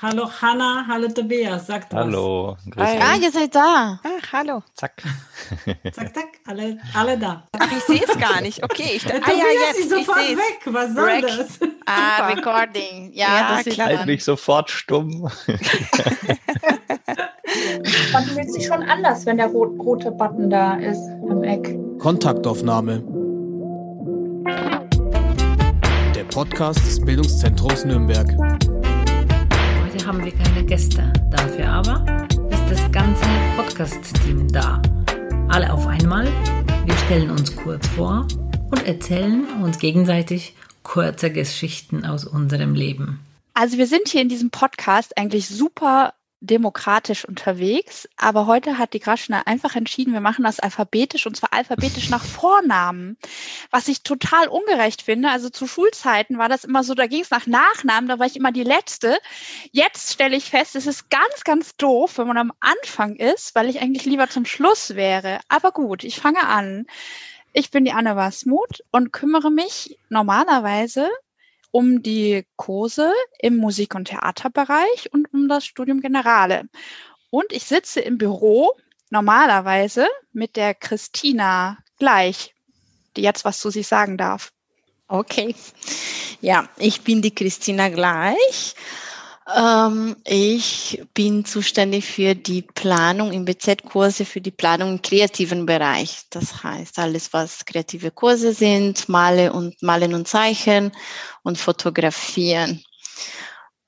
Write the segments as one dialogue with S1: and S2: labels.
S1: Hallo Hanna, hallo Tobias, sagt
S2: Hallo,
S3: grüß euch. Ah, ihr seid da.
S4: Ach, hallo.
S2: Zack.
S1: zack, zack, alle, alle da.
S4: Ach, ich sehe es gar nicht. Okay, ich
S1: dachte, ah, ja, jetzt, ist sofort weg. Was soll Break. das?
S3: Ah, Recording. Ja, ja das
S2: klar. Halt mich sofort stumm.
S5: Man fühlt sich schon anders, wenn der rote Button da ist im Eck.
S6: Kontaktaufnahme. Der Podcast des Bildungszentrums Nürnberg
S7: haben wir keine Gäste. Dafür aber ist das ganze Podcast-Team da. Alle auf einmal. Wir stellen uns kurz vor und erzählen uns gegenseitig kurze Geschichten aus unserem Leben.
S3: Also wir sind hier in diesem Podcast eigentlich super demokratisch unterwegs, aber heute hat die Graschner einfach entschieden, wir machen das alphabetisch und zwar alphabetisch nach Vornamen, was ich total ungerecht finde. Also zu Schulzeiten war das immer so, da ging es nach Nachnamen, da war ich immer die Letzte. Jetzt stelle ich fest, es ist ganz, ganz doof, wenn man am Anfang ist, weil ich eigentlich lieber zum Schluss wäre. Aber gut, ich fange an. Ich bin die Anne Wasmuth und kümmere mich normalerweise um die Kurse im Musik- und Theaterbereich und um das Studium Generale. Und ich sitze im Büro normalerweise mit der Christina gleich, die jetzt was zu sich sagen darf.
S8: Okay. Ja, ich bin die Christina gleich. Ähm, ich bin zuständig für die Planung im BZ-Kurse, für die Planung im kreativen Bereich. Das heißt, alles, was kreative Kurse sind, Male und Malen und Zeichen und Fotografieren.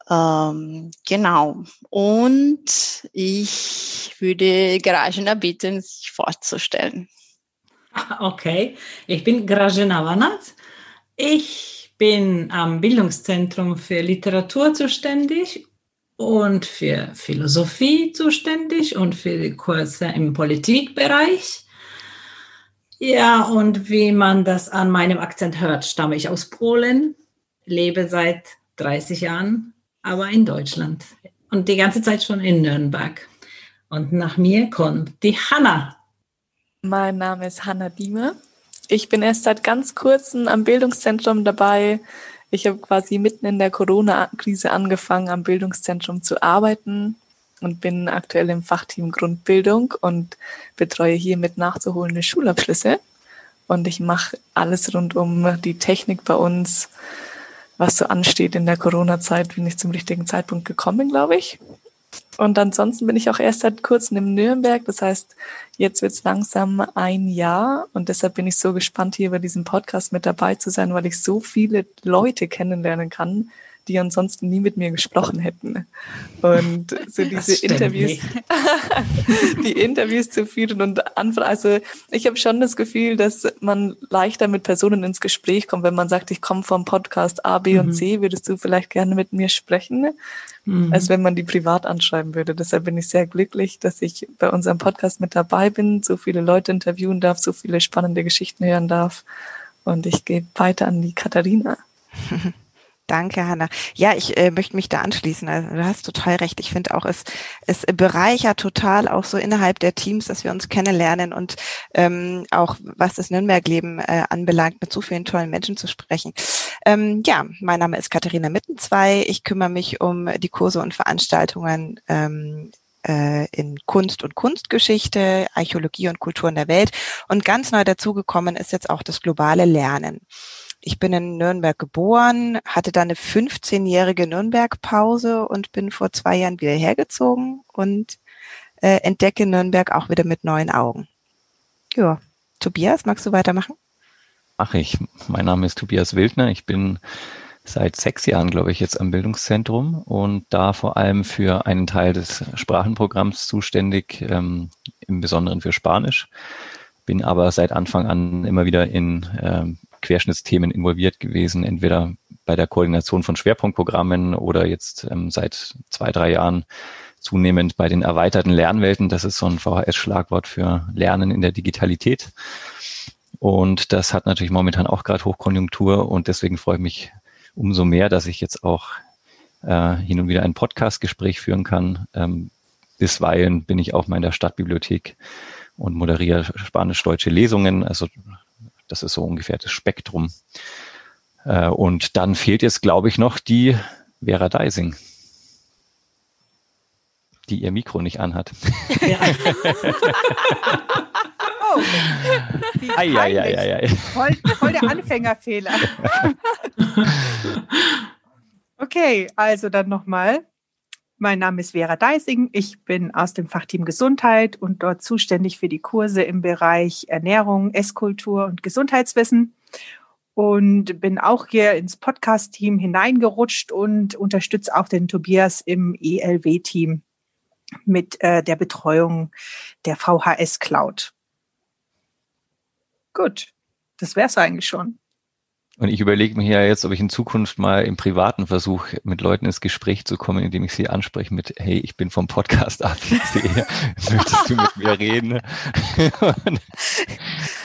S8: Ähm, genau. Und ich würde Garagena bitten, sich vorzustellen.
S1: Okay, ich bin Garagena Wanat. Ich bin am Bildungszentrum für Literatur zuständig und für Philosophie zuständig und für die Kurse im Politikbereich. Ja, und wie man das an meinem Akzent hört, stamme ich aus Polen, lebe seit 30 Jahren, aber in Deutschland und die ganze Zeit schon in Nürnberg. Und nach mir kommt die Hanna.
S9: Mein Name ist Hanna Diemer. Ich bin erst seit ganz kurzem am Bildungszentrum dabei. Ich habe quasi mitten in der Corona-Krise angefangen, am Bildungszentrum zu arbeiten und bin aktuell im Fachteam Grundbildung und betreue hier mit nachzuholende Schulabschlüsse. Und ich mache alles rund um die Technik bei uns, was so ansteht in der Corona-Zeit, bin ich zum richtigen Zeitpunkt gekommen, glaube ich. Und ansonsten bin ich auch erst seit kurzem in Nürnberg. Das heißt, jetzt wird es langsam ein Jahr. Und deshalb bin ich so gespannt, hier bei diesem Podcast mit dabei zu sein, weil ich so viele Leute kennenlernen kann, die ansonsten nie mit mir gesprochen hätten. Und so diese Interviews, die Interviews zu führen und anfangen. Also ich habe schon das Gefühl, dass man leichter mit Personen ins Gespräch kommt, wenn man sagt, ich komme vom Podcast A, B mhm. und C, würdest du vielleicht gerne mit mir sprechen, mhm. als wenn man die privat anschreiben würde. Deshalb bin ich sehr glücklich, dass ich bei unserem Podcast mit dabei bin, so viele Leute interviewen darf, so viele spannende Geschichten hören darf. Und ich gebe weiter an die Katharina.
S4: Danke, Hanna. Ja, ich äh, möchte mich da anschließen. Also, du hast total recht. Ich finde auch, es, es bereichert total auch so innerhalb der Teams, dass wir uns kennenlernen und ähm, auch was das Nürnberg-Leben äh, anbelangt, mit so vielen tollen Menschen zu sprechen. Ähm, ja, mein Name ist Katharina Mittenzwei. Ich kümmere mich um die Kurse und Veranstaltungen ähm, äh, in Kunst und Kunstgeschichte, Archäologie und Kulturen der Welt. Und ganz neu dazugekommen ist jetzt auch das globale Lernen. Ich bin in Nürnberg geboren, hatte dann eine 15-jährige Nürnberg-Pause und bin vor zwei Jahren wieder hergezogen und äh, entdecke Nürnberg auch wieder mit neuen Augen. Ja, Tobias, magst du weitermachen?
S2: Mache ich. Mein Name ist Tobias Wildner. Ich bin seit sechs Jahren, glaube ich, jetzt am Bildungszentrum und da vor allem für einen Teil des Sprachenprogramms zuständig, ähm, im Besonderen für Spanisch. Bin aber seit Anfang an immer wieder in ähm, Querschnittsthemen involviert gewesen, entweder bei der Koordination von Schwerpunktprogrammen oder jetzt ähm, seit zwei, drei Jahren zunehmend bei den erweiterten Lernwelten. Das ist so ein VHS-Schlagwort für Lernen in der Digitalität. Und das hat natürlich momentan auch gerade Hochkonjunktur und deswegen freue ich mich umso mehr, dass ich jetzt auch äh, hin und wieder ein Podcast-Gespräch führen kann. Ähm, bisweilen bin ich auch mal in der Stadtbibliothek und moderiere spanisch-deutsche Lesungen, also das ist so ungefähr das Spektrum. Äh, und dann fehlt jetzt, glaube ich, noch die Vera Deising. die ihr Mikro nicht anhat.
S1: Ja.
S10: Oh, wie
S2: ei,
S10: peinlich.
S2: ei, ei.
S10: Voll, voll der Anfängerfehler. Okay, also dann nochmal. Mein Name ist Vera Deising. Ich bin aus dem Fachteam Gesundheit und dort zuständig für die Kurse im Bereich Ernährung, Esskultur und Gesundheitswissen. Und bin auch hier ins Podcast-Team hineingerutscht und unterstütze auch den Tobias im ELW-Team mit äh, der Betreuung der VHS Cloud. Gut, das wäre es eigentlich schon.
S2: Und ich überlege mir ja jetzt, ob ich in Zukunft mal im Privaten versuche, mit Leuten ins Gespräch zu kommen, indem ich sie anspreche mit, hey, ich bin vom Podcast ABC, möchtest du mit mir reden?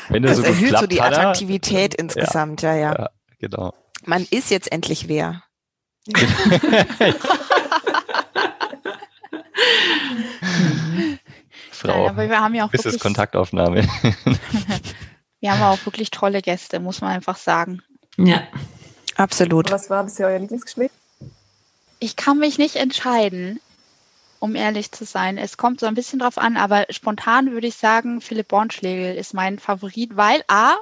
S2: Wenn das,
S4: Das
S2: so
S4: erhöht
S2: klappt,
S4: so die Attraktivität insgesamt, ja, ja.
S2: Ja, genau.
S4: Man ist jetzt endlich wer.
S2: Frau,
S3: Nein, aber wir haben ja auch
S2: bis es
S3: wirklich,
S2: Kontaktaufnahme.
S3: wir haben auch wirklich tolle Gäste, muss man einfach sagen.
S1: Ja.
S4: Absolut.
S9: Was war bisher euer Lieblingsgespräch?
S3: Ich kann mich nicht entscheiden, um ehrlich zu sein. Es kommt so ein bisschen drauf an, aber spontan würde ich sagen, Philipp Bornschlegel ist mein Favorit, weil A,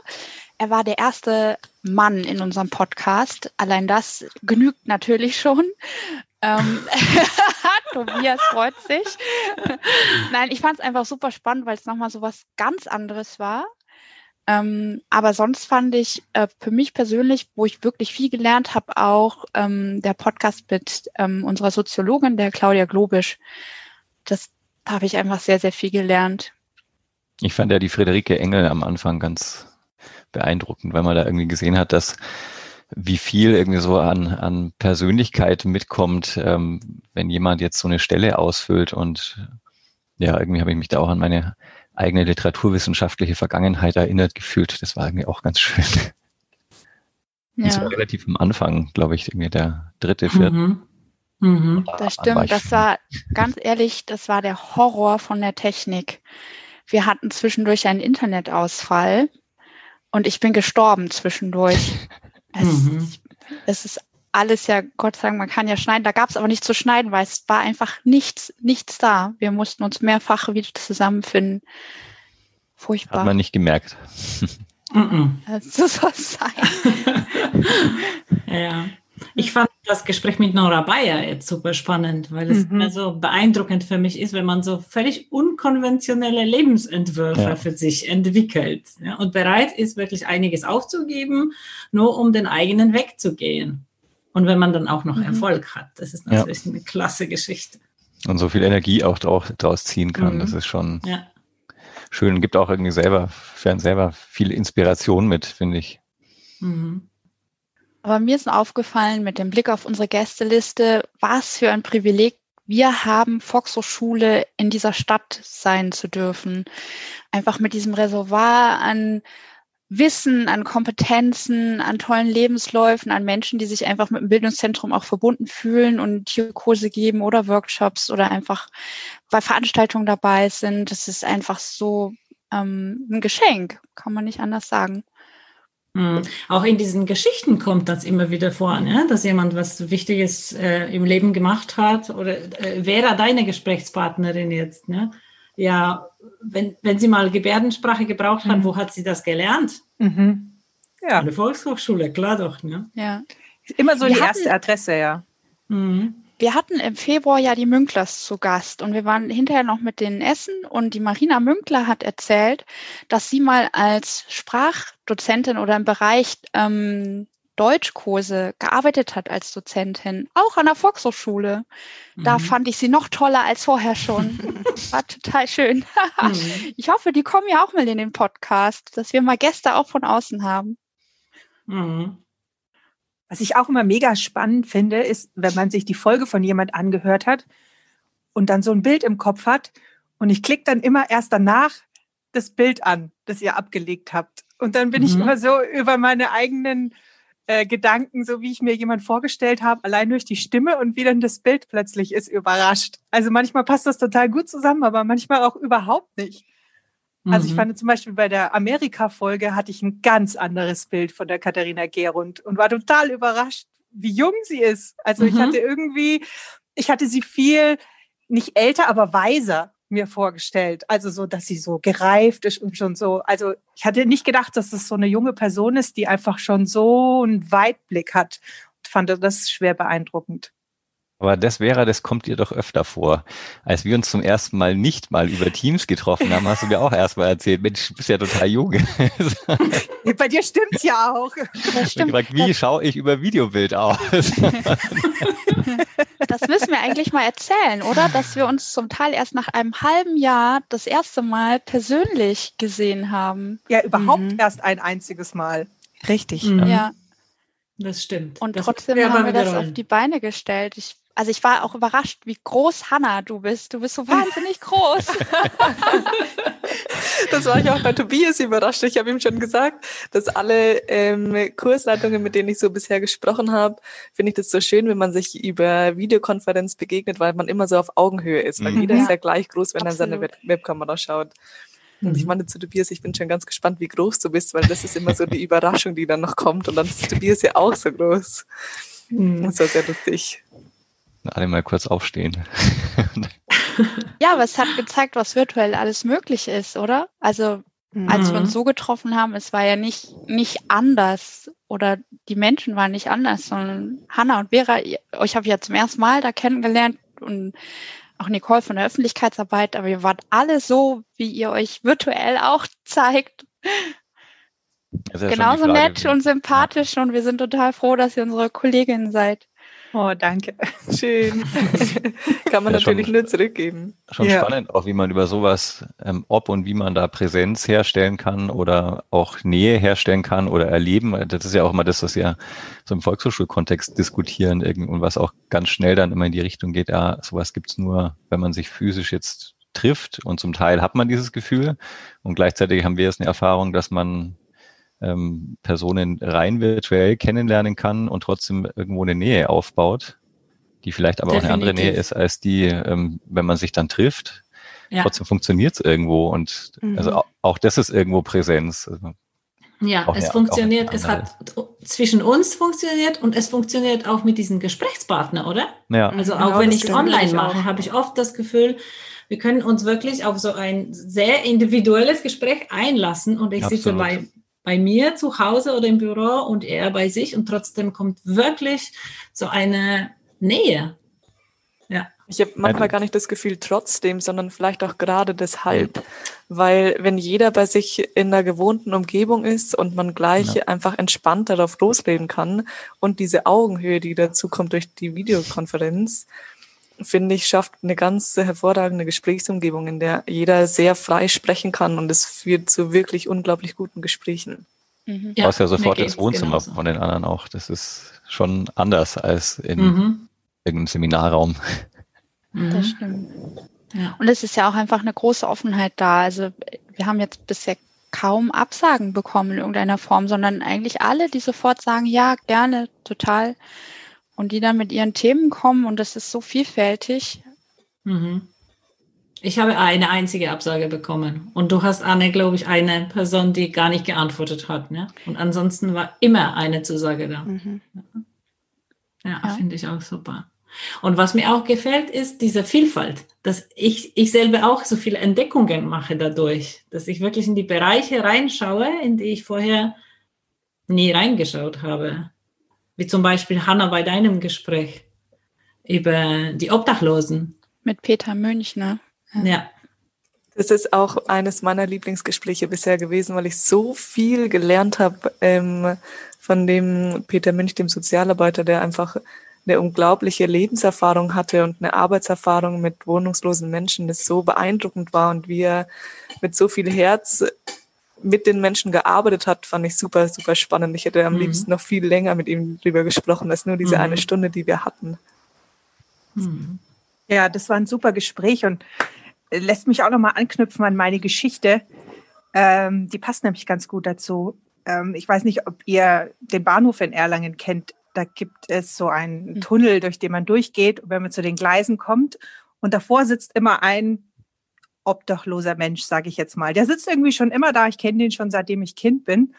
S3: er war der erste Mann in unserem Podcast. Allein das genügt natürlich schon. Ähm, Tobias freut sich. Nein, ich fand es einfach super spannend, weil es nochmal so was ganz anderes war. Ähm, aber sonst fand ich äh, für mich persönlich, wo ich wirklich viel gelernt habe, auch ähm, der Podcast mit ähm, unserer Soziologin, der Claudia Globisch. Das da habe ich einfach sehr, sehr viel gelernt.
S2: Ich fand ja die Friederike Engel am Anfang ganz beeindruckend, weil man da irgendwie gesehen hat, dass wie viel irgendwie so an, an Persönlichkeit mitkommt, ähm, wenn jemand jetzt so eine Stelle ausfüllt und ja, irgendwie habe ich mich da auch an meine eigene literaturwissenschaftliche Vergangenheit erinnert gefühlt. Das war irgendwie auch ganz schön. Das
S3: Ja,
S2: war relativ am Anfang, glaube ich, irgendwie der dritte, vierte.
S1: Mhm. Mhm.
S2: Da
S3: das stimmt. Das war ganz ehrlich, das war der Horror von der Technik. Wir hatten zwischendurch einen Internetausfall und ich bin gestorben zwischendurch. Es,
S1: Mhm.
S3: es ist alles ja, Gott sei Dank, man kann ja schneiden. Da gab es aber nichts zu schneiden, weil es war einfach nichts, nichts da. Wir mussten uns mehrfach wieder zusammenfinden.
S2: Hat
S3: Furchtbar.
S2: man nicht gemerkt.
S3: So soll es sein.
S1: Ja. Ich fand das Gespräch mit Nora Bayer jetzt super spannend, weil es
S10: Mhm.
S1: immer so beeindruckend für mich ist, wenn man so völlig unkonventionelle Lebensentwürfe
S2: Ja.
S1: für sich entwickelt ja, und bereit ist, wirklich einiges aufzugeben, nur um den eigenen Weg zu gehen. Und wenn man dann auch noch
S3: Mhm.
S1: Erfolg hat, das ist
S2: Ja.
S1: natürlich eine klasse Geschichte.
S2: Und so viel Energie auch draus, draus ziehen kann.
S1: Mhm.
S2: Das ist schon
S1: Ja.
S2: schön. Gibt auch irgendwie selber, für einen selber viel Inspiration mit, finde ich.
S1: Mhm.
S3: Aber mir ist aufgefallen, mit dem Blick auf unsere Gästeliste, was für ein Privileg wir haben, Volkshochschule in dieser Stadt sein zu dürfen. Einfach mit diesem Reservoir an Wissen, an Kompetenzen, an tollen Lebensläufen, an Menschen, die sich einfach mit dem Bildungszentrum auch verbunden fühlen und hier Kurse geben oder Workshops oder einfach bei Veranstaltungen dabei sind. Das ist einfach so ähm, ein Geschenk, kann man nicht anders sagen.
S1: Mhm. Auch in diesen Geschichten kommt das immer wieder vor, ne? dass jemand was Wichtiges äh, im Leben gemacht hat. Oder äh, wäre deine Gesprächspartnerin jetzt? Ne? Ja, wenn, wenn sie mal Gebärdensprache gebraucht hat,
S10: Mhm.
S1: wo hat sie das gelernt?
S10: Mhm. Ja,
S1: der Volkshochschule, klar doch. Ne?
S3: Ja.
S10: immer so
S3: Wir
S10: die
S3: hatten-
S10: erste Adresse, ja.
S1: Mhm.
S3: Wir hatten im Februar ja die Münklers zu Gast und wir waren hinterher noch mit denen essen und die Marina Münkler hat erzählt, dass sie mal als Sprachdozentin oder im Bereich ähm, Deutschkurse gearbeitet hat als Dozentin, auch an der Volkshochschule. Da
S1: Mhm.
S3: fand ich sie noch toller als vorher schon. War total schön.
S1: Mhm.
S3: Ich hoffe, die kommen ja auch mal in den Podcast, dass wir mal Gäste auch von außen haben.
S1: Mhm.
S10: Was ich auch immer mega spannend finde, ist, wenn man sich die Folge von jemand angehört hat und dann so ein Bild im Kopf hat und ich klicke dann immer erst danach das Bild an, das ihr abgelegt habt. Und dann bin ich
S1: Mhm.
S10: immer so über meine eigenen äh, Gedanken, so wie ich mir jemand vorgestellt habe, allein durch die Stimme und wie dann das Bild plötzlich ist, überrascht. Also manchmal passt das total gut zusammen, aber manchmal auch überhaupt nicht. Also ich
S1: Mhm.
S10: fand zum Beispiel bei der Amerika-Folge hatte ich ein ganz anderes Bild von der Katharina Gerund und war total überrascht, wie jung sie ist. Also ich
S1: Mhm.
S10: hatte irgendwie, ich hatte sie viel nicht älter, aber weiser mir vorgestellt. Also so, dass sie so gereift ist und schon so. Also ich hatte nicht gedacht, dass das so eine junge Person ist, die einfach schon so einen Weitblick hat. Und fand das schwer beeindruckend.
S2: Aber das wäre, das kommt dir doch öfter vor. Als wir uns zum ersten Mal nicht mal über Teams getroffen haben, hast du mir auch erstmal erzählt, Mensch, du bist ja total jung.
S10: Bei dir stimmt's ja auch.
S2: Stimmt. Ich gefragt, wie schaue ich über Videobild aus?
S3: Das müssen wir eigentlich mal erzählen, oder? Dass wir uns zum Teil erst nach einem halben Jahr das erste Mal persönlich gesehen haben.
S10: Ja, überhaupt mhm. erst ein einziges Mal.
S4: Richtig.
S3: Mhm. Ja.
S1: Das stimmt.
S3: Und
S1: das
S3: trotzdem haben wir das auf die Beine gestellt. Ich also ich war auch überrascht, wie groß Hanna du bist. Du bist so wahnsinnig groß.
S9: das war ich auch bei Tobias überrascht. Ich habe ihm schon gesagt, dass alle ähm, Kursleitungen, mit denen ich so bisher gesprochen habe, finde ich das so schön, wenn man sich über Videokonferenz begegnet, weil man immer so auf Augenhöhe ist. Weil mhm. jeder ja. ist ja gleich groß, wenn Absolut. er seine Web Webkamera schaut. Und ich mhm. meine zu Tobias, ich bin schon ganz gespannt, wie groß du bist, weil das ist immer so die Überraschung, die dann noch kommt. Und dann ist Tobias ja auch so groß. Mhm. Das war sehr lustig
S2: alle mal kurz aufstehen.
S3: ja, aber es hat gezeigt, was virtuell alles möglich ist, oder? Also mhm. als wir uns so getroffen haben, es war ja nicht, nicht anders oder die Menschen waren nicht anders, sondern Hanna und Vera, euch habe ich ja zum ersten Mal da kennengelernt und auch Nicole von der Öffentlichkeitsarbeit, aber ihr wart alle so, wie ihr euch virtuell auch zeigt. Ja Genauso nett und sympathisch ja. und wir sind total froh, dass ihr unsere Kollegin seid.
S10: Oh, danke.
S9: Schön. Kann man ja, natürlich schon, nur zurückgeben.
S2: Schon ja. spannend, auch wie man über sowas, ähm, ob und wie man da Präsenz herstellen kann oder auch Nähe herstellen kann oder erleben. Das ist ja auch immer das, was wir so im Volkshochschulkontext diskutieren und was auch ganz schnell dann immer in die Richtung geht, ja, sowas gibt's nur, wenn man sich physisch jetzt trifft und zum Teil hat man dieses Gefühl und gleichzeitig haben wir jetzt eine Erfahrung, dass man ähm, Personen rein virtuell kennenlernen kann und trotzdem irgendwo eine Nähe aufbaut, die vielleicht aber Definitiv. auch eine andere Nähe ist als die, ähm, wenn man sich dann trifft. Ja. Trotzdem funktioniert es irgendwo und mhm. also auch, auch, das ist irgendwo Präsenz. Also
S1: ja, es eine, funktioniert, es hat zwischen uns funktioniert und es funktioniert auch mit diesem Gesprächspartner, oder?
S2: Ja.
S1: Also auch genau, wenn ich online mache, habe ich oft das Gefühl, wir können uns wirklich auf so ein sehr individuelles Gespräch einlassen und ich Absolut. sitze bei bei mir zu Hause oder im Büro und er bei sich und trotzdem kommt wirklich so eine Nähe. Ja.
S9: Ich habe manchmal gar nicht das Gefühl trotzdem, sondern vielleicht auch gerade deshalb. Weil wenn jeder bei sich in der gewohnten Umgebung ist und man gleich ja. einfach entspannt darauf losleben kann und diese Augenhöhe, die dazu kommt durch die Videokonferenz, finde ich, schafft eine ganz hervorragende Gesprächsumgebung, in der jeder sehr frei sprechen kann und es führt zu wirklich unglaublich guten Gesprächen.
S2: Mhm. Ja, du hast ja sofort ins Wohnzimmer genauso. von den anderen auch. Das ist schon anders als in mhm. irgendeinem Seminarraum.
S3: Mhm. Das stimmt. Ja. Und es ist ja auch einfach eine große Offenheit da. Also wir haben jetzt bisher kaum Absagen bekommen in irgendeiner Form, sondern eigentlich alle, die sofort sagen, ja, gerne, total und die dann mit ihren Themen kommen und das ist so vielfältig.
S1: Mhm. Ich habe eine einzige Absage bekommen und du hast, Anne, glaube ich, eine Person, die gar nicht geantwortet hat. Ne? Und ansonsten war immer eine Zusage da. Mhm. Ja, ja. finde ich auch super. Und was mir auch gefällt, ist diese Vielfalt, dass ich, ich selber auch so viele Entdeckungen mache dadurch, dass ich wirklich in die Bereiche reinschaue, in die ich vorher nie reingeschaut habe. Wie zum Beispiel Hanna bei deinem Gespräch über die Obdachlosen.
S3: Mit Peter Münchner.
S1: Ja. ja.
S9: Das ist auch eines meiner Lieblingsgespräche bisher gewesen, weil ich so viel gelernt habe ähm, von dem Peter Münch, dem Sozialarbeiter, der einfach eine unglaubliche Lebenserfahrung hatte und eine Arbeitserfahrung mit wohnungslosen Menschen, das so beeindruckend war und wie er mit so viel Herz mit den Menschen gearbeitet hat, fand ich super, super spannend. Ich hätte am mhm. liebsten noch viel länger mit ihm drüber gesprochen, als nur diese mhm. eine Stunde, die wir hatten.
S10: Mhm. Ja, das war ein super Gespräch und lässt mich auch nochmal anknüpfen an meine Geschichte. Ähm, die passt nämlich ganz gut dazu. Ähm, ich weiß nicht, ob ihr den Bahnhof in Erlangen kennt. Da gibt es so einen mhm. Tunnel, durch den man durchgeht, wenn man zu den Gleisen kommt. Und davor sitzt immer ein obdachloser Mensch, sage ich jetzt mal. Der sitzt irgendwie schon immer da. Ich kenne den schon seitdem ich Kind bin.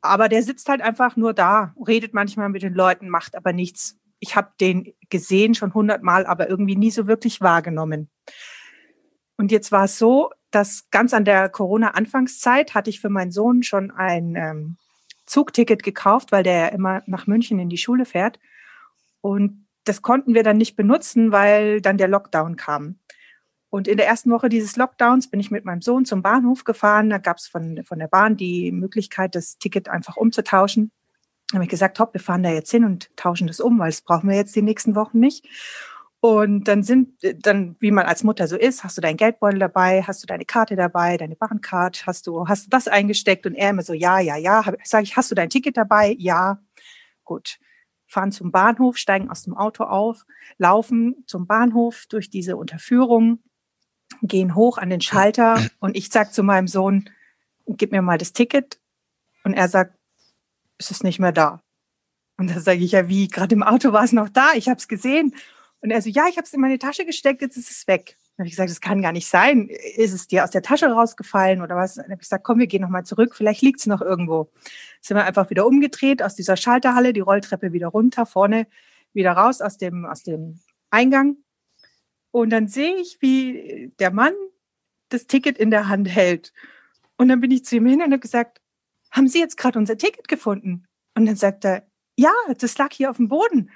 S10: Aber der sitzt halt einfach nur da, redet manchmal mit den Leuten, macht aber nichts. ich habe den gesehen schon hundertmal, aber irgendwie nie so wirklich wahrgenommen. Und jetzt war es so, dass ganz an der Corona-Anfangszeit hatte ich für meinen Sohn schon ein ähm, Zugticket gekauft, weil der ja immer nach München in die Schule fährt. Und das konnten wir dann nicht benutzen, weil dann der Lockdown kam. Und in der ersten Woche dieses Lockdowns bin ich mit meinem Sohn zum Bahnhof gefahren. Da gab es von, von der Bahn die Möglichkeit, das Ticket einfach umzutauschen. Da habe ich gesagt, hopp, wir fahren da jetzt hin und tauschen das um, weil das brauchen wir jetzt die nächsten Wochen nicht. Und dann sind, dann, wie man als Mutter so ist, hast du dein Geldbeutel dabei, hast du deine Karte dabei, deine Bahncard, hast du, hast du das eingesteckt und er immer so, ja, ja, ja. Sage ich, hast du dein Ticket dabei? Ja. Gut. Fahren zum Bahnhof, steigen aus dem Auto auf, laufen zum Bahnhof durch diese Unterführung, gehen hoch an den Schalter und ich sag zu meinem Sohn, gib mir mal das Ticket. Und er sagt, es ist nicht mehr da. Und da sage ich, ja, wie? Gerade im Auto war es noch da, ich habe es gesehen. Und er so, ja, ich habe es in meine Tasche gesteckt, jetzt ist es weg. Dann habe ich gesagt, das kann gar nicht sein. Ist es dir aus der Tasche rausgefallen oder was? Dann habe ich gesagt, komm, wir gehen nochmal zurück, vielleicht liegt es noch irgendwo. Sind wir einfach wieder umgedreht aus dieser Schalterhalle, die Rolltreppe wieder runter, vorne wieder raus aus dem, aus dem Eingang. Und dann sehe ich, wie der Mann das Ticket in der Hand hält. Und dann bin ich zu ihm hin und habe gesagt, haben Sie jetzt gerade unser Ticket gefunden? Und dann sagt er, ja, das lag hier auf dem Boden.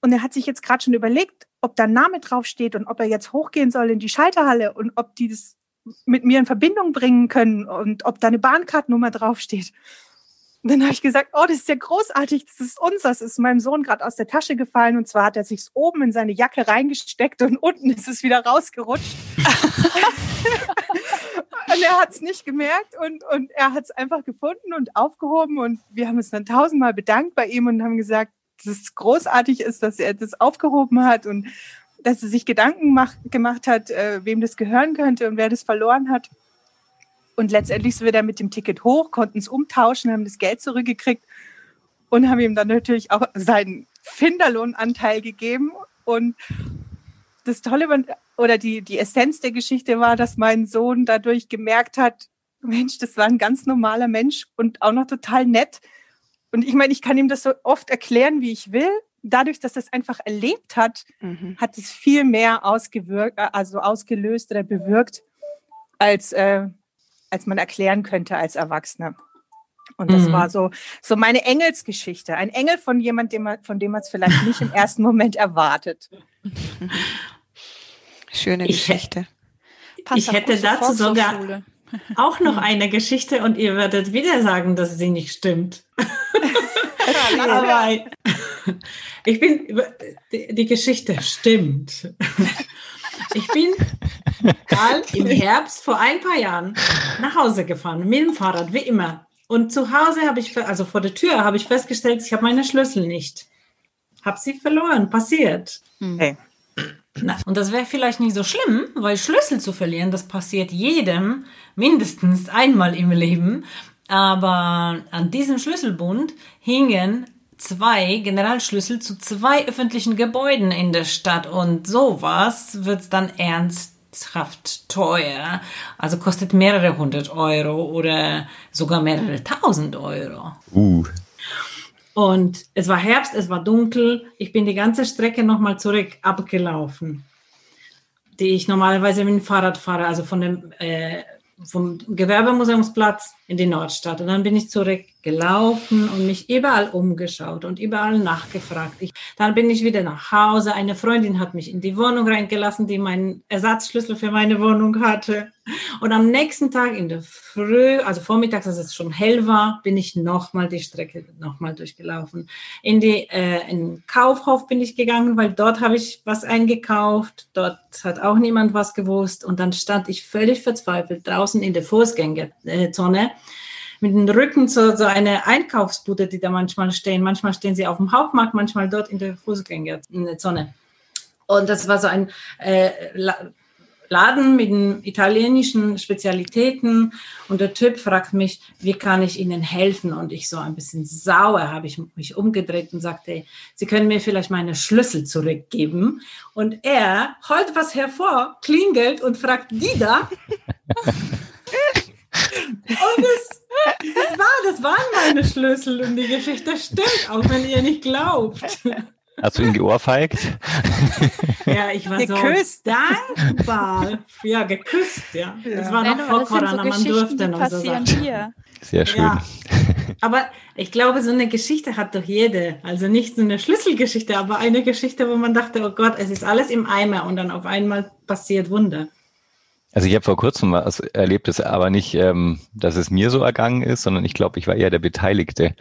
S10: Und er hat sich jetzt gerade schon überlegt, ob da ein Name draufsteht und ob er jetzt hochgehen soll in die Schalterhalle und ob die das mit mir in Verbindung bringen können und ob da eine Bahnkartennummer draufsteht. Und dann habe ich gesagt, oh, das ist ja großartig, das ist uns, das ist meinem Sohn gerade aus der Tasche gefallen und zwar hat er sich oben in seine Jacke reingesteckt und unten ist es wieder rausgerutscht. und er hat es nicht gemerkt und, und er hat es einfach gefunden und aufgehoben und wir haben uns dann tausendmal bedankt bei ihm und haben gesagt, dass es großartig ist, dass er das aufgehoben hat und dass er sich Gedanken mach, gemacht hat, äh, wem das gehören könnte und wer das verloren hat. Und letztendlich sind wir dann mit dem Ticket hoch, konnten es umtauschen, haben das Geld zurückgekriegt und haben ihm dann natürlich auch seinen Finderlohnanteil gegeben. Und das Tolle oder die, die Essenz der Geschichte war, dass mein Sohn dadurch gemerkt hat, Mensch, das war ein ganz normaler Mensch und auch noch total nett. Und ich meine, ich kann ihm das so oft erklären, wie ich will. Dadurch, dass das einfach erlebt hat, mhm. hat es viel mehr ausgewirkt, also ausgelöst oder bewirkt, als, äh, als man erklären könnte als Erwachsener. Und das mhm. war so, so meine Engelsgeschichte. Ein Engel von jemandem, von dem man es vielleicht nicht im ersten Moment erwartet.
S4: Schöne
S1: Ich
S4: Geschichte.
S1: Ich hätte dazu sogar auch noch eine Geschichte und ihr werdet wieder sagen, dass sie nicht stimmt. Aber ich bin, die, Geschichte stimmt. Ich bin im Herbst vor ein paar Jahren nach Hause gefahren mit dem Fahrrad, wie immer. Und zu Hause habe ich, also vor der Tür, habe ich festgestellt, ich habe meine Schlüssel nicht. Habe sie verloren, passiert.
S10: Hey.
S7: Na, und das wäre vielleicht nicht so schlimm, weil Schlüssel zu verlieren, das passiert jedem mindestens einmal im Leben. Aber an diesem Schlüsselbund hingen zwei Generalschlüssel zu zwei öffentlichen Gebäuden in der Stadt und sowas wird dann ernsthaft teuer. Also kostet mehrere hundert Euro oder sogar mehrere tausend Euro.
S2: Uh.
S1: Und es war Herbst, es war dunkel. Ich bin die ganze Strecke nochmal zurück abgelaufen, die ich normalerweise mit dem Fahrrad fahre, also von dem äh, vom Gewerbemuseumsplatz in die Nordstadt. Und dann bin ich zurückgelaufen und mich überall umgeschaut und überall nachgefragt. Ich, dann bin ich wieder nach Hause. Eine Freundin hat mich in die Wohnung reingelassen, die meinen Ersatzschlüssel für meine Wohnung hatte. Und am nächsten Tag in der Früh, also vormittags, als es schon hell war, bin ich nochmal die Strecke nochmal durchgelaufen. In, die, äh, in Kaufhof bin ich gegangen, weil dort habe ich was eingekauft. Dort hat auch niemand was gewusst. Und dann stand ich völlig verzweifelt draußen in der Fußgängerzone mit dem Rücken zu so einer Einkaufsbude, die da manchmal stehen. Manchmal stehen sie auf dem Hauptmarkt, manchmal dort in der Fußgängerzone. Und das war so ein äh, Laden mit den italienischen Spezialitäten und der Typ fragt mich, wie kann ich Ihnen helfen? Und ich so ein bisschen sauer habe ich mich umgedreht und sagte, Sie können mir vielleicht meine Schlüssel zurückgeben. Und er holt was hervor, klingelt und fragt, die da? und das, das, war, das waren meine Schlüssel und die Geschichte stimmt, auch wenn ihr nicht glaubt.
S2: Hast du ihn geohrfeigt?
S1: ja, ich war geküsst. so dankbar. Ja, geküsst, ja. ja. Das war noch Nein, vor Corona, so man durfte noch so sagen. Hier.
S2: Sehr schön. Ja.
S1: Aber ich glaube, so eine Geschichte hat doch jede. Also nicht so eine Schlüsselgeschichte, aber eine Geschichte, wo man dachte, oh Gott, es ist alles im Eimer und dann auf einmal passiert Wunder.
S2: Also ich habe vor kurzem was erlebt, das aber nicht, ähm, dass es mir so ergangen ist, sondern ich glaube, ich war eher der Beteiligte.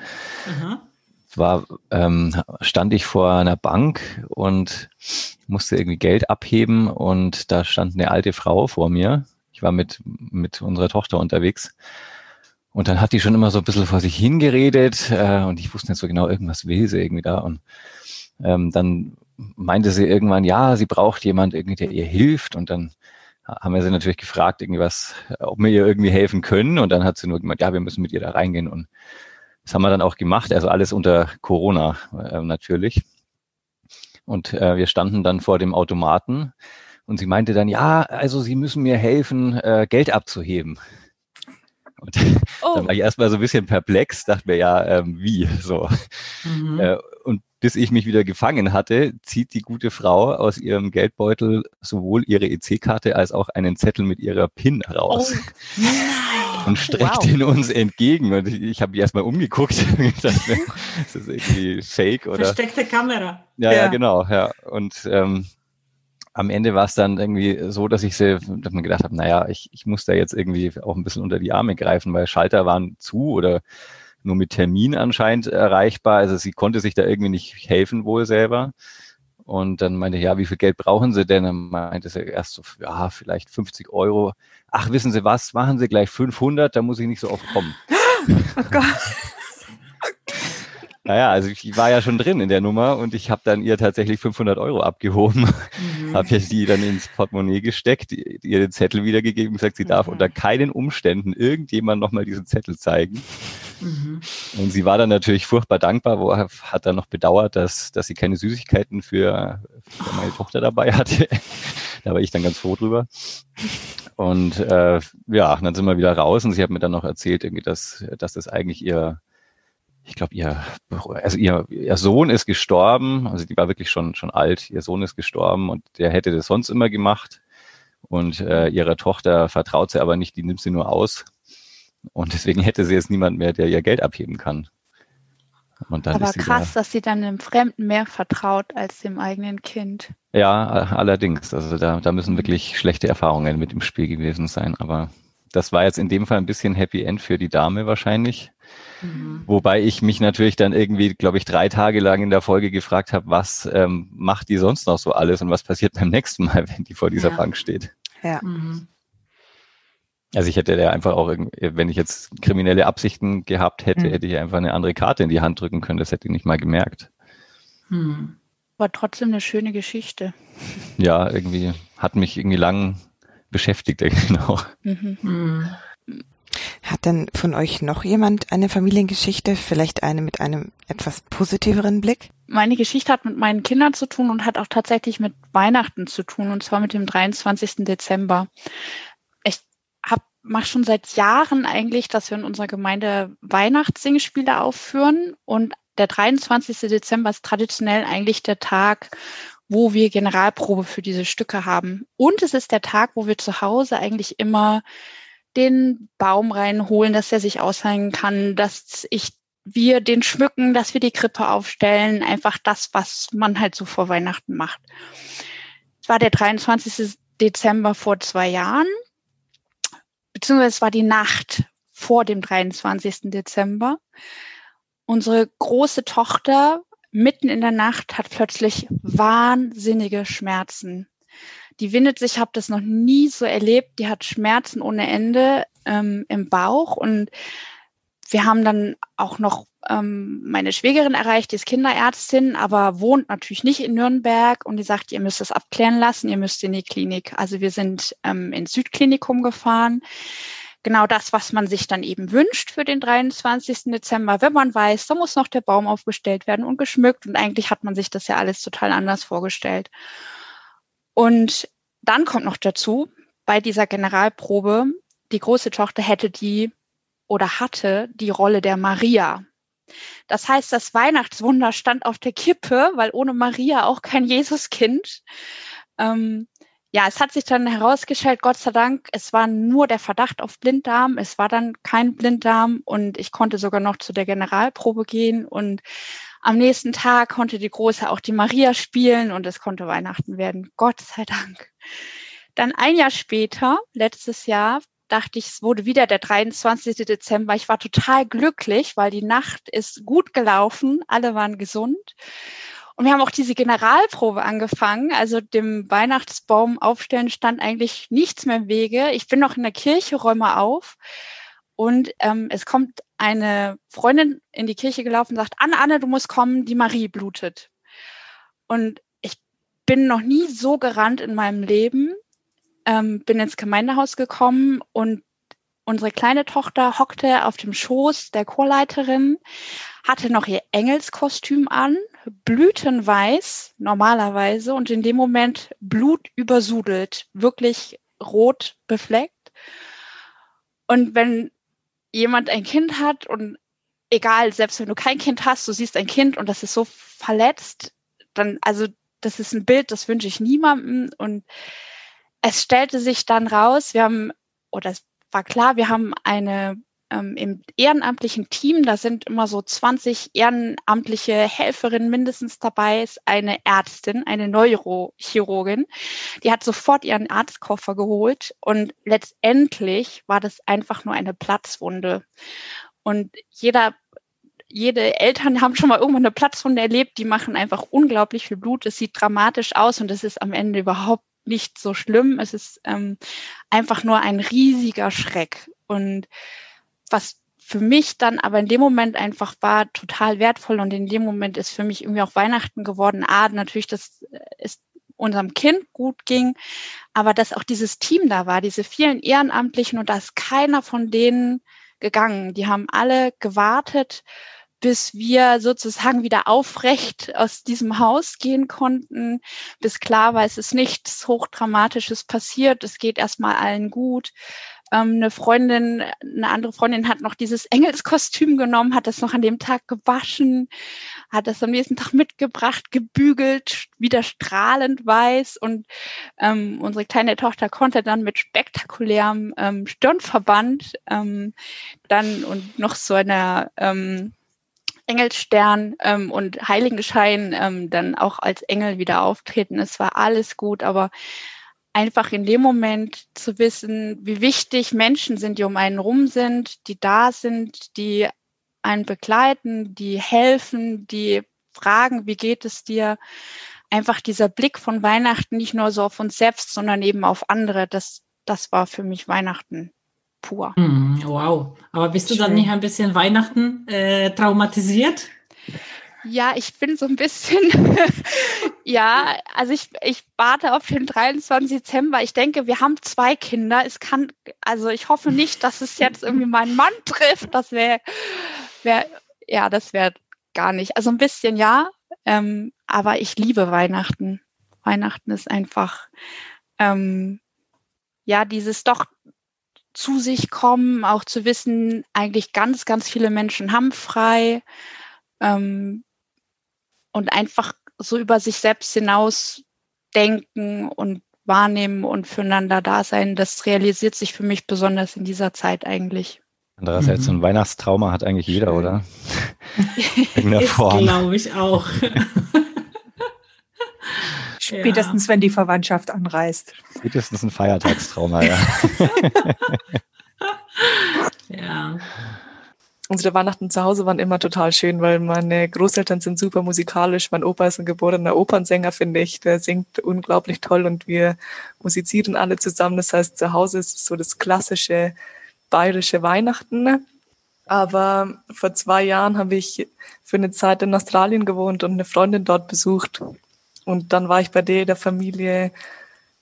S2: Aha war, ähm, stand ich vor einer Bank und musste irgendwie Geld abheben und da stand eine alte Frau vor mir. Ich war mit, mit unserer Tochter unterwegs. Und dann hat die schon immer so ein bisschen vor sich hingeredet äh, und ich wusste nicht so genau, irgendwas will sie irgendwie da. Und ähm, dann meinte sie irgendwann, ja, sie braucht jemand irgendwie, der ihr hilft. Und dann haben wir sie natürlich gefragt, irgendwie was, ob wir ihr irgendwie helfen können. Und dann hat sie nur gemeint, ja, wir müssen mit ihr da reingehen und das haben wir dann auch gemacht, also alles unter Corona äh, natürlich. Und äh, wir standen dann vor dem Automaten und sie meinte dann, ja, also Sie müssen mir helfen, äh, Geld abzuheben. Und oh. dann war ich erstmal so ein bisschen perplex, dachte mir, ja, ähm, wie so. Mhm. Äh, bis ich mich wieder gefangen hatte, zieht die gute Frau aus ihrem Geldbeutel sowohl ihre EC-Karte als auch einen Zettel mit ihrer PIN raus. Oh. und streckt wow. ihn uns entgegen. Und ich, ich habe mich erstmal umgeguckt. dachte, ist das irgendwie fake oder?
S1: Versteckte Kamera.
S2: Ja, ja, ja genau, ja. Und ähm, am Ende war es dann irgendwie so, dass ich sie, dass man gedacht habe, naja, ich, ich muss da jetzt irgendwie auch ein bisschen unter die Arme greifen, weil Schalter waren zu oder nur mit Termin anscheinend erreichbar. Also sie konnte sich da irgendwie nicht helfen wohl selber. Und dann meinte ich, ja, wie viel Geld brauchen Sie denn? Dann meinte sie erst so, ja, vielleicht 50 Euro. Ach, wissen Sie was, machen Sie gleich 500, da muss ich nicht so oft kommen. Oh Gott. Naja, also ich war ja schon drin in der Nummer und ich habe dann ihr tatsächlich 500 Euro abgehoben, mhm. habe jetzt die dann ins Portemonnaie gesteckt, ihr den Zettel wiedergegeben, gesagt, sie darf unter keinen Umständen irgendjemand nochmal diesen Zettel zeigen. Mhm. Und sie war dann natürlich furchtbar dankbar, wo hat dann noch bedauert, dass, dass sie keine Süßigkeiten für, für meine Tochter dabei hatte. da war ich dann ganz froh drüber. Und äh, ja, dann sind wir wieder raus und sie hat mir dann noch erzählt, irgendwie, dass, dass das eigentlich ihr ich glaube, ihr, also ihr, ihr Sohn ist gestorben, also die war wirklich schon, schon alt, ihr Sohn ist gestorben und der hätte das sonst immer gemacht. Und äh, ihrer Tochter vertraut sie aber nicht, die nimmt sie nur aus. Und deswegen hätte sie jetzt niemand mehr, der ihr Geld abheben kann.
S5: aber krass, da, dass sie dann dem Fremden mehr vertraut als dem eigenen Kind.
S2: Ja, allerdings. Also da, da müssen wirklich schlechte Erfahrungen mit im Spiel gewesen sein. Aber das war jetzt in dem Fall ein bisschen Happy End für die Dame wahrscheinlich. Mhm. Wobei ich mich natürlich dann irgendwie, glaube ich, drei Tage lang in der Folge gefragt habe, was ähm, macht die sonst noch so alles und was passiert beim nächsten Mal, wenn die vor dieser ja. Bank steht.
S4: Ja. Mhm.
S2: Also ich hätte ja einfach auch, wenn ich jetzt kriminelle Absichten gehabt hätte, mhm. hätte ich einfach eine andere Karte in die Hand drücken können. Das hätte ich nicht mal gemerkt.
S5: Mhm. War trotzdem eine schöne Geschichte.
S2: Ja, irgendwie hat mich irgendwie lang beschäftigt, genau. Mhm.
S4: mhm. Hat denn von euch noch jemand eine Familiengeschichte, vielleicht eine mit einem etwas positiveren Blick?
S5: Meine Geschichte hat mit meinen Kindern zu tun und hat auch tatsächlich mit Weihnachten zu tun, und zwar mit dem 23. Dezember. Mache schon seit Jahren eigentlich, dass wir in unserer Gemeinde Weihnachtssingspiele aufführen und der 23. Dezember ist traditionell eigentlich der Tag, wo wir Generalprobe für diese Stücke haben. Und es ist der Tag, wo wir zu Hause eigentlich immer den Baum reinholen, dass er sich aushängen kann, dass ich wir den schmücken, dass wir die Krippe aufstellen, einfach das, was man halt so vor Weihnachten macht. Es war der 23. Dezember vor zwei Jahren, beziehungsweise es war die Nacht vor dem 23. Dezember. Unsere große Tochter mitten in der Nacht hat plötzlich wahnsinnige Schmerzen die windet sich, habe das noch nie so erlebt. Die hat Schmerzen ohne Ende ähm, im Bauch und wir haben dann auch noch ähm, meine Schwägerin erreicht, die ist Kinderärztin, aber wohnt natürlich nicht in Nürnberg und die sagt, ihr müsst es abklären lassen, ihr müsst in die Klinik. Also wir sind ähm, ins Südklinikum gefahren. Genau das, was man sich dann eben wünscht für den 23. Dezember, wenn man weiß, da muss noch der Baum aufgestellt werden und geschmückt und eigentlich hat man sich das ja alles total anders vorgestellt. Und dann kommt noch dazu, bei dieser Generalprobe, die große Tochter hätte die oder hatte die Rolle der Maria. Das heißt, das Weihnachtswunder stand auf der Kippe, weil ohne Maria auch kein Jesuskind. Ähm, ja, es hat sich dann herausgestellt, Gott sei Dank, es war nur der Verdacht auf Blinddarm. Es war dann kein Blinddarm und ich konnte sogar noch zu der Generalprobe gehen und am nächsten Tag konnte die Große auch die Maria spielen und es konnte Weihnachten werden. Gott sei Dank. Dann ein Jahr später, letztes Jahr, dachte ich, es wurde wieder der 23. Dezember. Ich war total glücklich, weil die Nacht ist gut gelaufen. Alle waren gesund. Und wir haben auch diese Generalprobe angefangen. Also dem Weihnachtsbaum aufstellen stand eigentlich nichts mehr im Wege. Ich bin noch in der Kirche, räume auf. Und ähm, es kommt eine Freundin in die Kirche gelaufen und sagt, Anne, Anne, du musst kommen, die Marie blutet. Und ich bin noch nie so gerannt in meinem Leben ähm, bin ins Gemeindehaus gekommen und unsere kleine Tochter hockte auf dem Schoß der Chorleiterin, hatte noch ihr Engelskostüm an, blütenweiß normalerweise und in dem Moment Blut übersudelt, wirklich rot befleckt. Und wenn jemand ein Kind hat und egal, selbst wenn du kein Kind hast, du siehst ein Kind und das ist so verletzt, dann, also das ist ein Bild, das wünsche ich niemandem und es stellte sich dann raus, wir haben, oder es war klar, wir haben eine ähm, im ehrenamtlichen Team, da sind immer so 20 ehrenamtliche Helferinnen mindestens dabei, ist eine Ärztin, eine Neurochirurgin. Die hat sofort ihren Arztkoffer geholt und letztendlich war das einfach nur eine Platzwunde. Und jeder jede Eltern haben schon mal irgendwann eine Platzwunde erlebt, die machen einfach unglaublich viel Blut. Es sieht dramatisch aus und es ist am Ende überhaupt nicht so schlimm. Es ist ähm, einfach nur ein riesiger Schreck. Und was für mich dann aber in dem Moment einfach war total wertvoll und in dem Moment ist für mich irgendwie auch Weihnachten geworden. Ah, natürlich, dass es unserem Kind gut ging, aber dass auch dieses Team da war, diese vielen Ehrenamtlichen und da ist keiner von denen gegangen. Die haben alle gewartet, bis wir sozusagen wieder aufrecht aus diesem Haus gehen konnten, bis klar war, es ist nichts Hochdramatisches passiert, es geht erstmal allen gut. Ähm, eine Freundin, eine andere Freundin hat noch dieses Engelskostüm genommen, hat das noch an dem Tag gewaschen, hat das am nächsten Tag mitgebracht, gebügelt, wieder strahlend weiß und ähm, unsere kleine Tochter konnte dann mit spektakulärem ähm, Stirnverband ähm, dann und noch so einer ähm, Engelstern ähm, und Heiligenschein ähm, dann auch als Engel wieder auftreten. Es war alles gut, aber einfach in dem Moment zu wissen, wie wichtig Menschen sind, die um einen rum sind, die da sind, die einen begleiten, die helfen, die fragen, wie geht es dir? Einfach dieser Blick von Weihnachten nicht nur so auf uns selbst, sondern eben auf andere, das, das war für mich Weihnachten pur.
S1: Mm, wow. Aber bist du Schön. dann nicht ein bisschen Weihnachten äh, traumatisiert?
S5: Ja, ich bin so ein bisschen, ja, also ich, ich warte auf den 23. Dezember. Ich denke, wir haben zwei Kinder. Es kann, also ich hoffe nicht, dass es jetzt irgendwie meinen Mann trifft. Das wäre, wär, ja, das wäre gar nicht. Also ein bisschen ja, ähm, aber ich liebe Weihnachten. Weihnachten ist einfach, ähm, ja, dieses doch zu sich kommen, auch zu wissen, eigentlich ganz, ganz viele Menschen haben frei ähm, und einfach so über sich selbst hinaus denken und wahrnehmen und füreinander da sein, das realisiert sich für mich besonders in dieser Zeit eigentlich.
S2: Andererseits, mhm. so ein Weihnachtstrauma hat eigentlich jeder, oder?
S1: In der Form. glaube ich auch.
S10: Spätestens, ja. wenn die Verwandtschaft anreist.
S2: Spätestens ein Feiertagstrauma, ja.
S9: ja. Unsere Weihnachten zu Hause waren immer total schön, weil meine Großeltern sind super musikalisch. Mein Opa ist ein geborener Opernsänger, finde ich. Der singt unglaublich toll und wir musizieren alle zusammen. Das heißt, zu Hause ist so das klassische bayerische Weihnachten. Aber vor zwei Jahren habe ich für eine Zeit in Australien gewohnt und eine Freundin dort besucht. Und dann war ich bei der, der Familie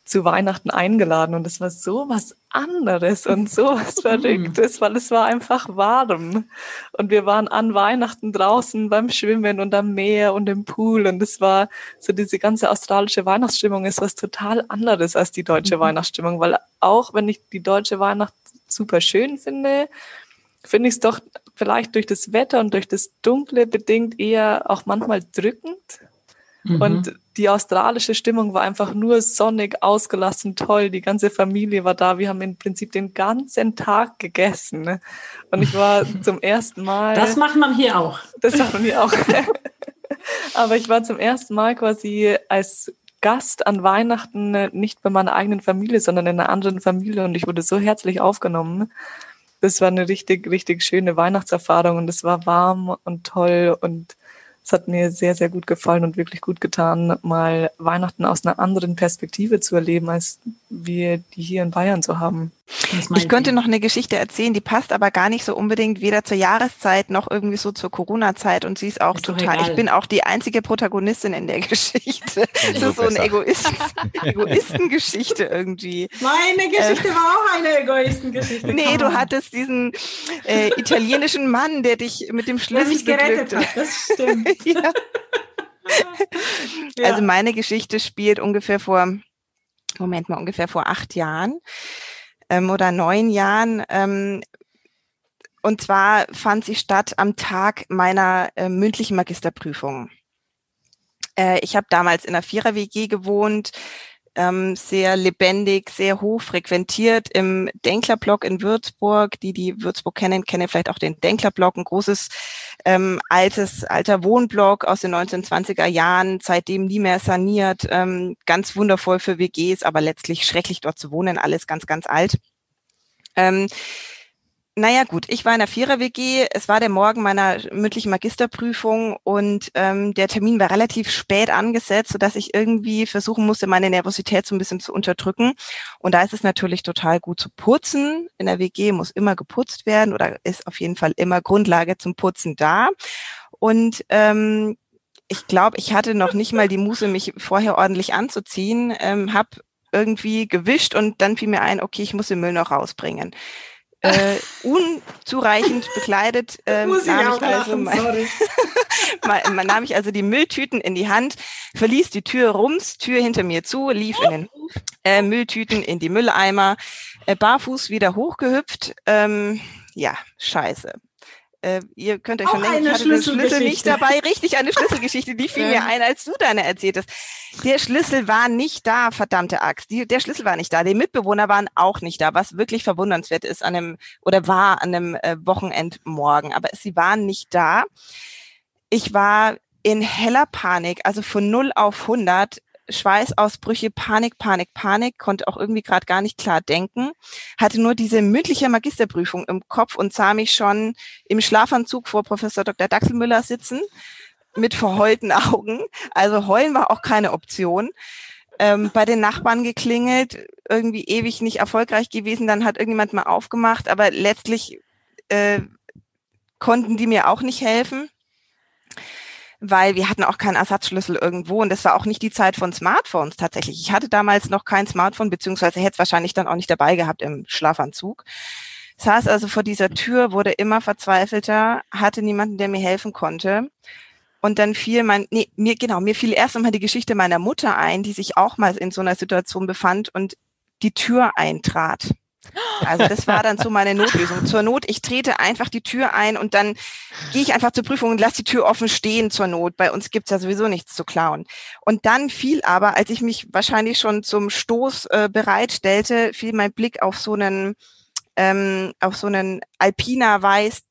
S9: zu Weihnachten eingeladen und es war so was anderes und so was. Verrücktes, weil es war einfach warm. Und wir waren an Weihnachten draußen beim Schwimmen und am Meer und im Pool und es war so diese ganze australische Weihnachtsstimmung ist was total anderes als die deutsche mhm. Weihnachtsstimmung, weil auch wenn ich die deutsche Weihnacht super schön finde, finde ich es doch
S11: vielleicht durch das Wetter und durch das Dunkle bedingt eher auch manchmal drückend. Mhm. Und die australische Stimmung war einfach nur sonnig, ausgelassen, toll. Die ganze Familie war da. Wir haben im Prinzip den ganzen Tag gegessen. Ne? Und ich war zum ersten Mal.
S1: Das macht man hier auch.
S11: Das macht man hier auch. Aber ich war zum ersten Mal quasi als Gast an Weihnachten äh, nicht bei meiner eigenen Familie, sondern in einer anderen Familie und ich wurde so herzlich aufgenommen. Das war eine richtig, richtig schöne Weihnachtserfahrung und es war warm und toll und es hat mir sehr, sehr gut gefallen und wirklich gut getan, mal Weihnachten aus einer anderen Perspektive zu erleben, als wir die hier in Bayern so haben.
S4: Ich könnte noch eine Geschichte erzählen, die passt aber gar nicht so unbedingt weder zur Jahreszeit noch irgendwie so zur Corona-Zeit und sie ist auch ist total, ich bin auch die einzige Protagonistin in der Geschichte. Das ist so eine Egoist, Egoistengeschichte irgendwie.
S1: Meine Geschichte äh, war auch eine Egoistengeschichte.
S4: Nee, du hattest diesen äh, italienischen Mann, der dich mit dem Schlüssel der mich gerettet hat. Das stimmt. ja. Also meine Geschichte spielt ungefähr vor, Moment mal, ungefähr vor acht Jahren ähm, oder neun Jahren. Ähm, und zwar fand sie statt am Tag meiner äh, mündlichen Magisterprüfung. Äh, ich habe damals in einer Vierer-WG gewohnt, ähm, sehr lebendig, sehr hoch frequentiert im Denklerblock in Würzburg. Die, die Würzburg kennen, kennen vielleicht auch den Denklerblock, ein großes ähm, altes, alter Wohnblock aus den 1920er Jahren, seitdem nie mehr saniert, ähm, ganz wundervoll für WGs, aber letztlich schrecklich dort zu wohnen, alles ganz, ganz alt. Ähm, naja gut, ich war in der Vierer-WG, es war der Morgen meiner mündlichen Magisterprüfung und ähm, der Termin war relativ spät angesetzt, sodass ich irgendwie versuchen musste, meine Nervosität so ein bisschen zu unterdrücken. Und da ist es natürlich total gut zu putzen. In der WG muss immer geputzt werden oder ist auf jeden Fall immer Grundlage zum Putzen da. Und ähm, ich glaube, ich hatte noch nicht mal die Muße, mich vorher ordentlich anzuziehen, ähm, habe irgendwie gewischt und dann fiel mir ein, okay, ich muss den Müll noch rausbringen äh, unzureichend bekleidet ähm, nahm, ich also mein, man, nahm ich also die Mülltüten in die Hand, verließ die Tür rums, Tür hinter mir zu, lief in den äh, Mülltüten in die Mülleimer, äh, barfuß wieder hochgehüpft. Ähm, ja, scheiße äh, ihr könnt euch schon denken, ich hatte den Schlüssel nicht dabei. Richtig, eine Schlüsselgeschichte, die fiel mir ein, als du deine erzählt hast. Der Schlüssel war nicht da, verdammte Axt. Die, der Schlüssel war nicht da. Die Mitbewohner waren auch nicht da, was wirklich verwundernswert ist an einem, oder war an einem äh, Wochenendmorgen. Aber sie waren nicht da. Ich war in heller Panik, also von 0 auf 100 Schweißausbrüche, Panik, Panik, Panik, konnte auch irgendwie gerade gar nicht klar denken, hatte nur diese mündliche Magisterprüfung im Kopf und sah mich schon im Schlafanzug vor Professor Dr. Daxelmüller sitzen mit verheulten Augen. Also heulen war auch keine Option. Ähm, bei den Nachbarn geklingelt, irgendwie ewig nicht erfolgreich gewesen. Dann hat irgendjemand mal aufgemacht, aber letztlich äh, konnten die mir auch nicht helfen weil wir hatten auch keinen Ersatzschlüssel irgendwo und das war auch nicht die Zeit von Smartphones tatsächlich. Ich hatte damals noch kein Smartphone, beziehungsweise hätte es wahrscheinlich dann auch nicht dabei gehabt im Schlafanzug. Saß also vor dieser Tür, wurde immer verzweifelter, hatte niemanden, der mir helfen konnte. Und dann fiel mein, nee, mir, genau, mir fiel erst einmal die Geschichte meiner Mutter ein, die sich auch mal in so einer Situation befand und die Tür eintrat. Also das war dann so meine Notlösung. Zur Not, ich trete einfach die Tür ein und dann gehe ich einfach zur Prüfung und lasse die Tür offen stehen zur Not. Bei uns gibt's ja sowieso nichts zu klauen. Und dann fiel aber, als ich mich wahrscheinlich schon zum Stoß äh, bereitstellte, fiel mein Blick auf so einen, ähm, auf so einen Alpina Weiß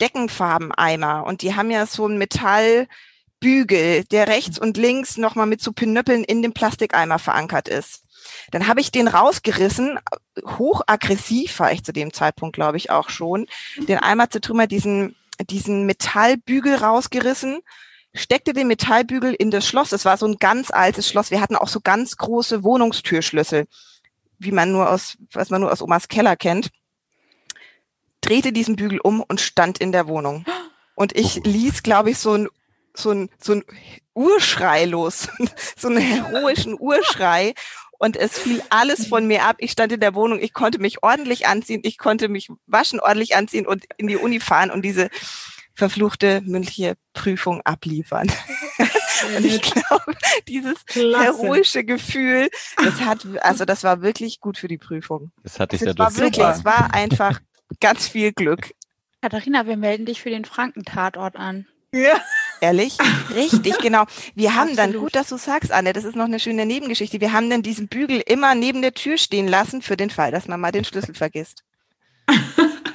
S4: Deckenfarbeneimer. Und die haben ja so ein Metallbügel, der rechts und links nochmal mit so Pinöppeln in dem Plastikeimer verankert ist. Dann habe ich den rausgerissen, hochaggressiv war ich zu dem Zeitpunkt, glaube ich, auch schon, den Eimer zertrümmert, diesen, diesen Metallbügel rausgerissen, steckte den Metallbügel in das Schloss. Es war so ein ganz altes Schloss. Wir hatten auch so ganz große Wohnungstürschlüssel, wie man nur aus, was man nur aus Omas Keller kennt. Drehte diesen Bügel um und stand in der Wohnung. Und ich ließ, glaube ich, so ein so ein, so ein Urschrei los, so einen heroischen Urschrei und es fiel alles von mir ab. Ich stand in der Wohnung, ich konnte mich ordentlich anziehen, ich konnte mich waschen, ordentlich anziehen und in die Uni fahren und diese verfluchte mündliche Prüfung abliefern. und ich glaube, dieses Klasse. heroische Gefühl, das hat, also das war wirklich gut für die Prüfung.
S2: Das hatte ich
S4: also
S2: ja
S4: war wirklich, Es war einfach ganz viel Glück.
S5: Katharina, wir melden dich für den Frankentatort an.
S10: Ja.
S4: Ehrlich? Richtig, genau. Wir haben dann,
S5: Absolut.
S4: gut, dass du sagst, Anne, das ist noch eine schöne Nebengeschichte. Wir haben dann diesen Bügel immer neben der Tür stehen lassen für den Fall, dass man mal den Schlüssel vergisst.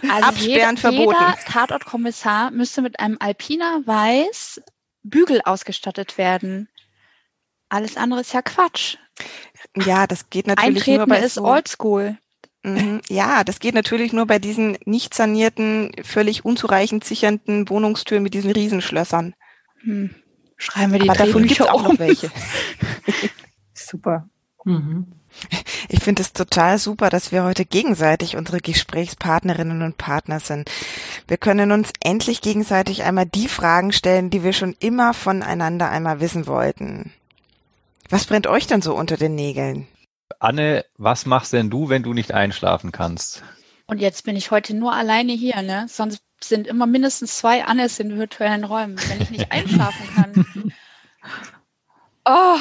S5: Also
S4: Absperren
S5: jeder,
S4: verboten.
S5: jeder Tatortkommissar müsste mit einem Alpina Weiß Bügel ausgestattet werden. Alles andere ist ja Quatsch.
S4: Ja, das geht natürlich nur
S5: Eintreten
S4: bei
S5: ist
S4: so,
S5: oldschool.
S4: Mhm. Ja, das geht natürlich nur bei diesen nicht sanierten, völlig unzureichend sichernden Wohnungstüren mit diesen Riesenschlössern.
S5: Hm. Schreiben wir die
S4: Aber davon gibt es auch
S5: um.
S4: noch welche.
S10: Super.
S1: Mhm.
S4: Ich finde es total super, dass wir heute gegenseitig unsere Gesprächspartnerinnen und Partner sind. Wir können uns endlich gegenseitig einmal die Fragen stellen, die wir schon immer voneinander einmal wissen wollten. Was brennt euch denn so unter den Nägeln?
S2: Anne, was machst denn du, wenn du nicht einschlafen kannst?
S5: Und jetzt bin ich heute nur alleine hier, ne? Sonst sind immer mindestens zwei Annes in virtuellen Räumen, wenn ich nicht einschlafen kann. Oh.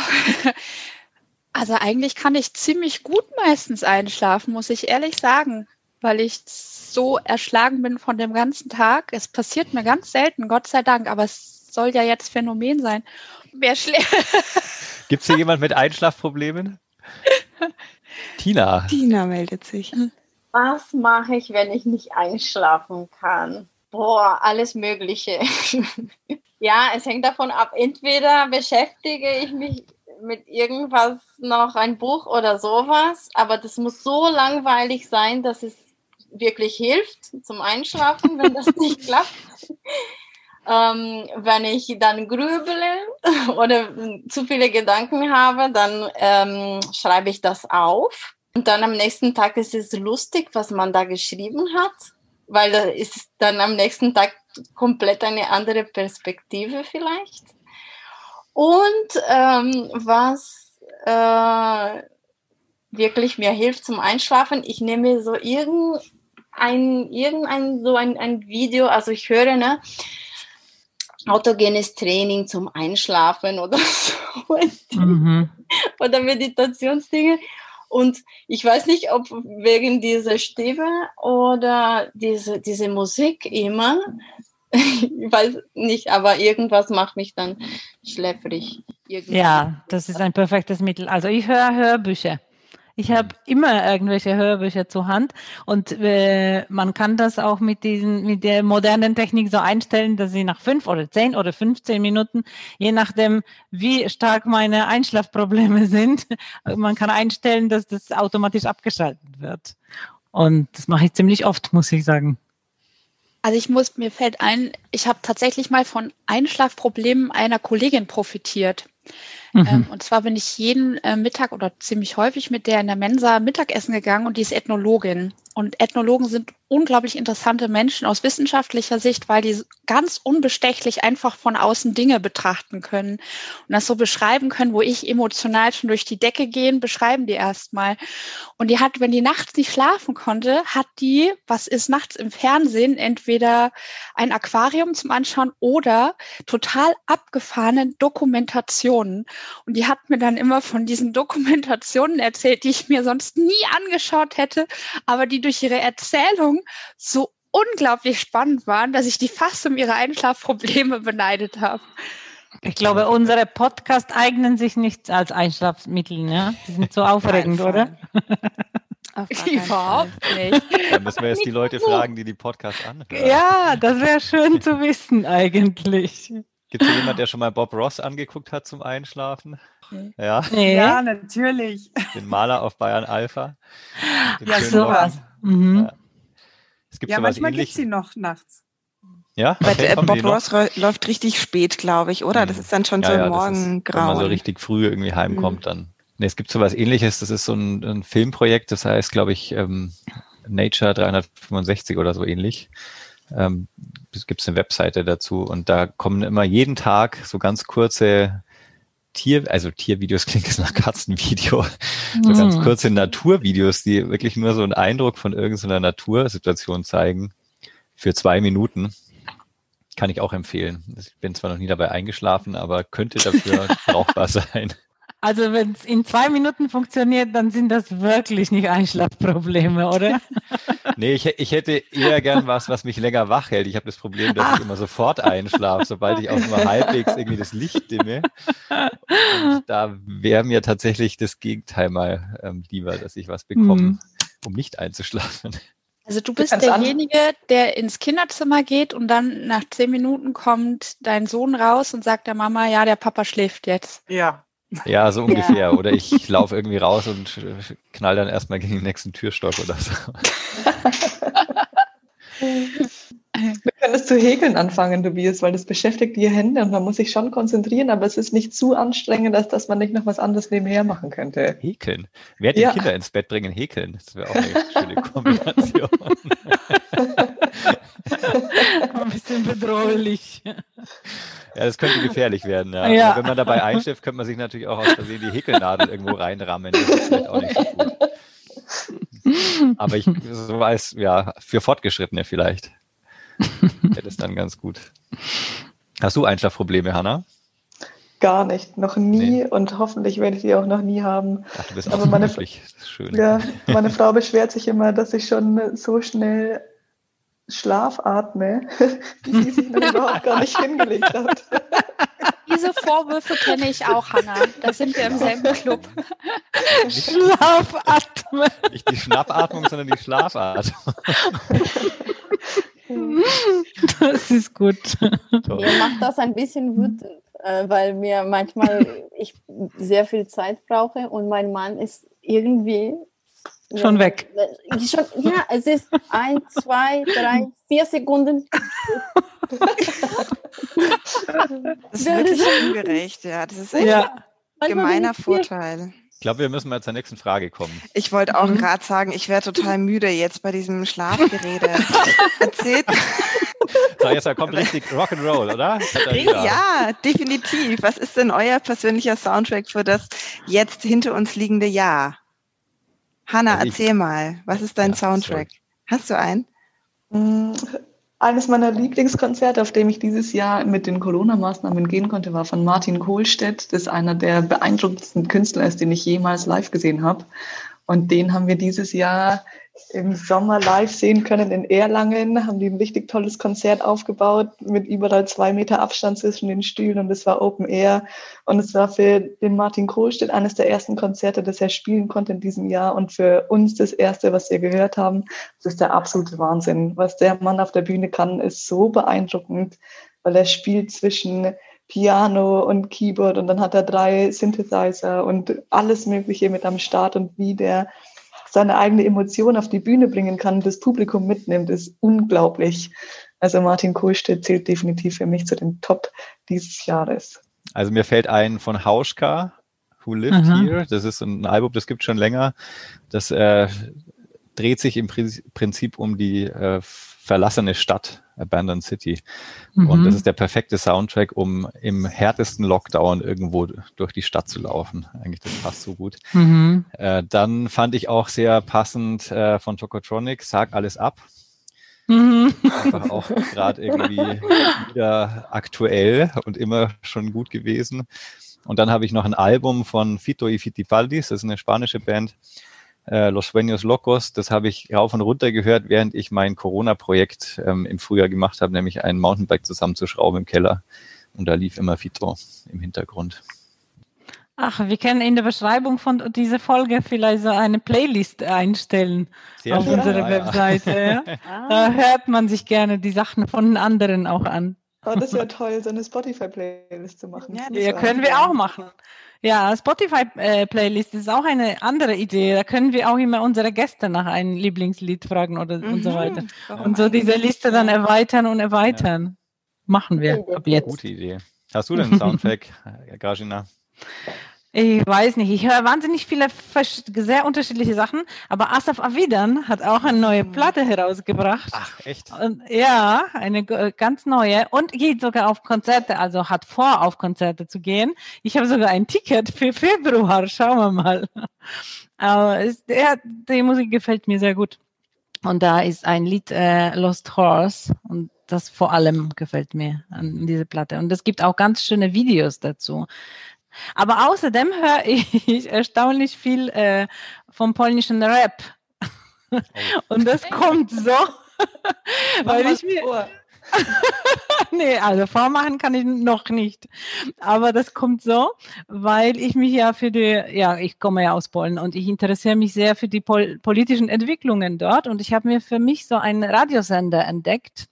S5: Also eigentlich kann ich ziemlich gut meistens einschlafen, muss ich ehrlich sagen, weil ich so erschlagen bin von dem ganzen Tag. Es passiert mir ganz selten, Gott sei Dank, aber es soll ja jetzt Phänomen sein. Wer schläft?
S2: Gibt es hier jemand mit Einschlafproblemen? Tina.
S4: Tina meldet sich.
S12: Was mache ich, wenn ich nicht einschlafen kann? Boah, alles Mögliche. ja, es hängt davon ab. Entweder beschäftige ich mich mit irgendwas noch, ein Buch oder sowas, aber das muss so langweilig sein, dass es wirklich hilft zum Einschlafen, wenn das nicht klappt. Ähm, wenn ich dann grübele oder zu viele Gedanken habe, dann ähm, schreibe ich das auf. Und dann am nächsten Tag ist es lustig, was man da geschrieben hat, weil da ist dann am nächsten Tag komplett eine andere Perspektive vielleicht. Und ähm, was äh, wirklich mir hilft zum Einschlafen, ich nehme so irgendein, irgendein so ein, ein Video, also ich höre, ne, autogenes Training zum Einschlafen oder so
S1: Mhm.
S12: oder Meditationsdinge. Und ich weiß nicht, ob wegen dieser Stimme oder diese, diese Musik immer, ich weiß nicht, aber irgendwas macht mich dann schläfrig. Irgendwie.
S1: Ja, das ist ein perfektes Mittel. Also ich höre Hörbücher. Ich habe immer irgendwelche Hörbücher zur Hand und äh, man kann das auch mit diesen, mit der modernen Technik so einstellen, dass sie nach fünf oder zehn oder 15 Minuten, je nachdem, wie stark meine Einschlafprobleme sind, man kann einstellen, dass das automatisch abgeschaltet wird. Und das mache ich ziemlich oft, muss ich sagen.
S5: Also ich muss, mir fällt ein, ich habe tatsächlich mal von Einschlafproblemen einer Kollegin profitiert.
S1: Mhm.
S5: Ähm, und zwar bin ich jeden äh, Mittag oder ziemlich häufig mit der in der Mensa Mittagessen gegangen und die ist Ethnologin. Und Ethnologen sind unglaublich interessante Menschen aus wissenschaftlicher Sicht, weil die ganz unbestechlich einfach von außen Dinge betrachten können und das so beschreiben können, wo ich emotional schon durch die Decke gehen, beschreiben die erstmal. Und die hat, wenn die nachts nicht schlafen konnte, hat die, was ist nachts im Fernsehen, entweder ein Aquarium zum Anschauen oder total abgefahrene Dokumentationen. Und die hat mir dann immer von diesen Dokumentationen erzählt, die ich mir sonst nie angeschaut hätte, aber die durch ihre Erzählung so unglaublich spannend waren, dass ich die fast um ihre Einschlafprobleme beneidet habe.
S1: Ich glaube, unsere Podcasts eignen sich nicht als Einschlafmittel. Ne? Die sind so aufregend, oder?
S5: Überhaupt
S4: Fall.
S5: nicht.
S2: Da müssen wir jetzt die Leute fragen, die die Podcasts anhören.
S1: Ja, das wäre schön zu wissen eigentlich.
S2: Gibt es jemand, der schon mal Bob Ross angeguckt hat zum Einschlafen? Ja,
S1: Nee.
S10: Ja, natürlich.
S2: den Maler auf Bayern Alpha. Den
S10: Ja, sowas.
S1: Mhm.
S2: Ja. Es gibt
S10: Ja,
S2: sowas
S10: manchmal gibt
S2: ähnlich.
S10: sie noch nachts.
S2: Ja,
S4: Aber
S2: okay,
S4: äh,
S2: kommen
S4: Bob? Ross ro- läuft richtig spät, glaube ich, oder? Das
S2: Mhm.
S4: ist dann schon
S2: Ja,
S4: so
S2: ja, das ist,
S4: Morgengrauen.
S2: Wenn man so richtig früh irgendwie heimkommt, dann. Nee, es gibt sowas ähnliches, das ist so ein, ein Filmprojekt, das heißt, glaube ich, ähm, Nature 365 oder so ähnlich. Ähm, es gibt eine Webseite dazu und da kommen immer jeden Tag so ganz kurze Tier, also Tiervideos klingt jetzt nach Katzenvideo, so ganz
S1: Mhm.
S2: kurze Naturvideos, die wirklich nur so einen Eindruck von irgendeiner Natursituation zeigen für zwei Minuten. Kann ich auch empfehlen. Ich bin zwar noch nie dabei eingeschlafen, aber könnte dafür brauchbar sein.
S1: Also wenn es in zwei Minuten funktioniert, dann sind das wirklich nicht Einschlafprobleme, oder?
S2: nee, ich, ich hätte eher gern was, was mich länger wach hält. Ich habe das Problem, dass ich immer sofort einschlafe, sobald ich auch nur halbwegs irgendwie das Licht dimme. Und da wäre mir tatsächlich das Gegenteil mal ähm, lieber, dass ich was bekomme, hm. um nicht einzuschlafen.
S5: Also du bist derjenige, der ins Kinderzimmer geht und dann nach zehn Minuten kommt dein Sohn raus und sagt der Mama, ja, der Papa schläft jetzt.
S10: Ja.
S2: Ja, so ungefähr. Ja. Oder ich laufe irgendwie raus und knall dann erstmal gegen den nächsten Türstock oder so.
S9: Du könntest zu häkeln anfangen, Tobias, weil das beschäftigt die Hände und man muss sich schon konzentrieren, aber es ist nicht zu anstrengend, als dass man nicht noch was anderes nebenher machen könnte.
S2: Häkeln? Wer die ja. Kinder ins Bett bringen, häkeln. Das wäre auch eine schöne Kombination.
S1: Ein bisschen bedrohlich.
S2: Ja, das könnte gefährlich werden. Ja. ja. wenn man dabei einschläft, könnte man sich natürlich auch aus Versehen die Häkelnadel irgendwo reinrammen. Das ist vielleicht auch nicht so gut. Aber ich so weiß, ja, für Fortgeschrittene vielleicht. Wäre das dann ganz gut. Hast du Einschlafprobleme, Hanna?
S9: Gar nicht, noch nie nee. und hoffentlich werde ich sie auch noch nie haben.
S2: Ach, du bist auch Aber so meine, schön.
S9: Ja, meine Frau beschwert sich immer, dass ich schon so schnell Schlafatme, sie sich noch überhaupt gar nicht hingelegt hat.
S5: Diese Vorwürfe kenne ich auch, Hanna. Da sind wir im selben Club.
S1: Schlafatme.
S2: Nicht die Schnappatmung, sondern die Schlafatmung.
S1: Das ist gut.
S13: Mir macht das ein bisschen wütend, äh, weil mir manchmal ich sehr viel Zeit brauche und mein Mann ist irgendwie
S1: schon weg.
S13: Schon, ja, es ist ein, zwei, drei, vier Sekunden.
S4: Das ist wirklich ungerecht, ja. Das ist echt ja. ein gemeiner Vorteil.
S2: Ich glaube, wir müssen mal zur nächsten Frage kommen.
S4: Ich wollte auch mhm. gerade sagen, ich wäre total müde jetzt bei diesem Schlafgerede. Erzählt.
S2: So, jetzt kommt richtig Rock'n'Roll, oder?
S4: Ja, definitiv. Was ist denn euer persönlicher Soundtrack für das jetzt hinter uns liegende Jahr? Hanna, also erzähl mal, was ist dein ja, Soundtrack? Sorry. Hast du einen?
S9: Mm, eines meiner Lieblingskonzerte, auf dem ich dieses Jahr mit den Corona-Maßnahmen gehen konnte, war von Martin Kohlstedt. Das ist einer der beeindruckendsten Künstler ist, den ich jemals live gesehen habe. Und den haben wir dieses Jahr im Sommer live sehen können in Erlangen, haben die ein richtig tolles Konzert aufgebaut mit überall zwei Meter Abstand zwischen den Stühlen und es war Open Air und es war für den Martin Kohlstedt eines der ersten Konzerte, das er spielen konnte in diesem Jahr und für uns das erste, was wir gehört haben. Das ist der absolute Wahnsinn. Was der Mann auf der Bühne kann, ist so beeindruckend, weil er spielt zwischen Piano und Keyboard und dann hat er drei Synthesizer und alles Mögliche mit am Start und wie der seine eigene Emotion auf die Bühne bringen kann, das Publikum mitnimmt, ist unglaublich. Also Martin Kohlstedt zählt definitiv für mich zu den Top dieses Jahres.
S2: Also mir fällt ein von Hauschka, Who Lived Aha. Here. Das ist ein Album, das gibt schon länger. Das äh, dreht sich im Prinzip um die äh, verlassene Stadt, Abandoned City. Mhm. Und das ist der perfekte Soundtrack, um im härtesten Lockdown irgendwo durch die Stadt zu laufen. Eigentlich, das passt so gut. Mhm. Äh, dann fand ich auch sehr passend äh, von Tokotronic, Sag alles ab. Mhm. Einfach auch gerade irgendwie wieder aktuell und immer schon gut gewesen. Und dann habe ich noch ein Album von Fito y Fitipaldis, das ist eine spanische Band, äh, Los Sueños Locos. Das habe ich rauf und runter gehört, während ich mein Corona-Projekt ähm, im Frühjahr gemacht habe, nämlich ein Mountainbike zusammenzuschrauben im Keller. Und da lief immer Fito im Hintergrund.
S1: Ach, wir können in der Beschreibung von dieser Folge vielleicht so eine Playlist einstellen Sehr auf schön. unserer ja, Webseite. Ja. Ah. Da hört man sich gerne die Sachen von anderen auch an.
S9: Oh, das wäre toll, so eine Spotify-Playlist zu machen.
S1: Ja, ja können wir auch machen. Ja, Spotify-Playlist ist auch eine andere Idee. Da können wir auch immer unsere Gäste nach einem Lieblingslied fragen oder mhm. und so weiter. Und so diese Liste dann erweitern und erweitern. Ja. Machen wir ab jetzt.
S2: Gute Idee. Hast du denn einen Soundtrack, Gajina?
S1: Ich weiß nicht, ich höre wahnsinnig viele sehr unterschiedliche Sachen, aber Asaf Avidan hat auch eine neue mhm. Platte herausgebracht.
S2: Ach, echt?
S1: Und, ja, eine ganz neue und geht sogar auf Konzerte, also hat vor, auf Konzerte zu gehen. Ich habe sogar ein Ticket für Februar, schauen wir mal. Aber es, der, die Musik gefällt mir sehr gut. Und da ist ein Lied äh, Lost Horse und das vor allem gefällt mir an dieser Platte. Und es gibt auch ganz schöne Videos dazu. Aber außerdem höre ich erstaunlich viel äh, vom polnischen Rap. Oh. Und das kommt so, weil ich mir. Nee, also vormachen kann ich noch nicht. Aber das kommt so, weil ich mich ja für die, ja, ich komme ja aus Polen und ich interessiere mich sehr für die pol politischen Entwicklungen dort und ich habe mir für mich so einen Radiosender entdeckt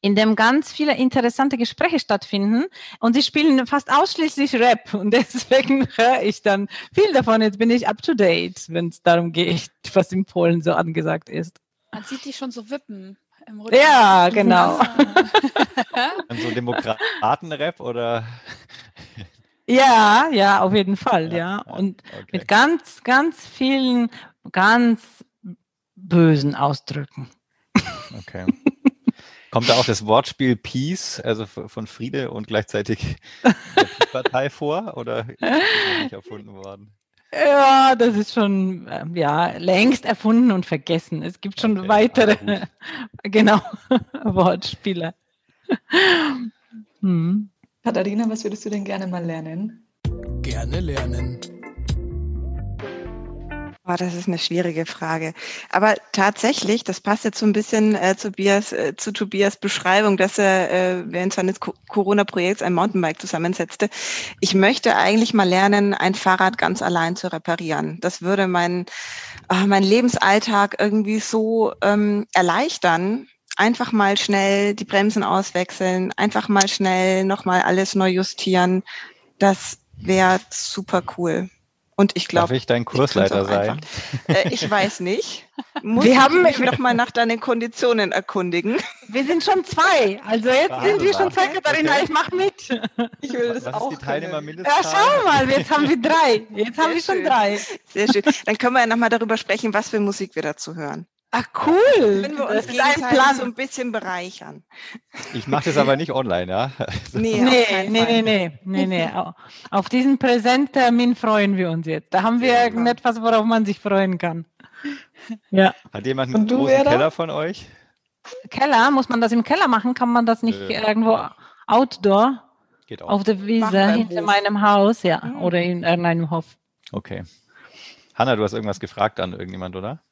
S1: in dem ganz viele interessante Gespräche stattfinden und sie spielen fast ausschließlich Rap und deswegen höre ich dann viel davon. Jetzt bin ich up to date, wenn es darum geht, was in Polen so angesagt ist.
S5: Man sieht dich schon so wippen.
S1: Ja, genau.
S2: So Demokratenrap oder?
S1: Ja, ja, auf jeden Fall, ja. ja. Und okay. mit ganz, ganz vielen, ganz bösen Ausdrücken.
S2: Okay. Kommt da auch das Wortspiel Peace, also von Friede und gleichzeitig Partei vor oder ist das nicht erfunden worden?
S1: Ja, das ist schon ähm, ja, längst erfunden und vergessen. Es gibt schon okay, weitere, genau, Wortspiele.
S9: Hm. Katharina, was würdest du denn gerne mal lernen?
S6: Gerne lernen.
S4: Oh, das ist eine schwierige Frage. Aber tatsächlich, das passt jetzt so ein bisschen äh, zu, Bias, äh, zu Tobias Beschreibung, dass er äh, während seines Corona-Projekts ein Mountainbike zusammensetzte. Ich möchte eigentlich mal lernen, ein Fahrrad ganz allein zu reparieren. Das würde mein, oh, mein Lebensalltag irgendwie so ähm, erleichtern. Einfach mal schnell die Bremsen auswechseln, einfach mal schnell nochmal alles neu justieren. Das wäre super cool. Und ich glaube.
S2: Darf ich dein Kursleiter ich sein?
S4: Äh, ich weiß nicht. Muss wir haben mich noch mal nach deinen Konditionen erkundigen.
S1: Wir sind schon zwei. Also jetzt Warte sind wir schon zwei, Katharina. Okay. Ich mache mit.
S9: Ich will das
S2: Was
S9: auch.
S2: Ist die Teilnehmer
S1: Ja, schau mal, jetzt haben wir drei. Jetzt Sehr haben wir schon schön. drei.
S4: Sehr schön. Dann können wir ja noch mal darüber sprechen, was für Musik wir dazu hören.
S1: Ach cool.
S4: Können wir uns das Plan. so ein bisschen bereichern.
S2: Ich mache das aber nicht online, ja?
S1: Nee, nee, nee, nee, nee, nee, Auf diesen Präsenttermin freuen wir uns jetzt. Da haben wir ja, irgendetwas, worauf man sich freuen kann.
S2: Ja. Hat jemand einen du, großen Keller von euch?
S1: Keller? Muss man das im Keller machen? Kann man das nicht äh, irgendwo outdoor? Geht auch. Auf der Wiese hinter Hof. meinem Haus, ja. Mhm. Oder in irgendeinem Hof.
S2: Okay. Hanna, du hast irgendwas gefragt an irgendjemand, oder?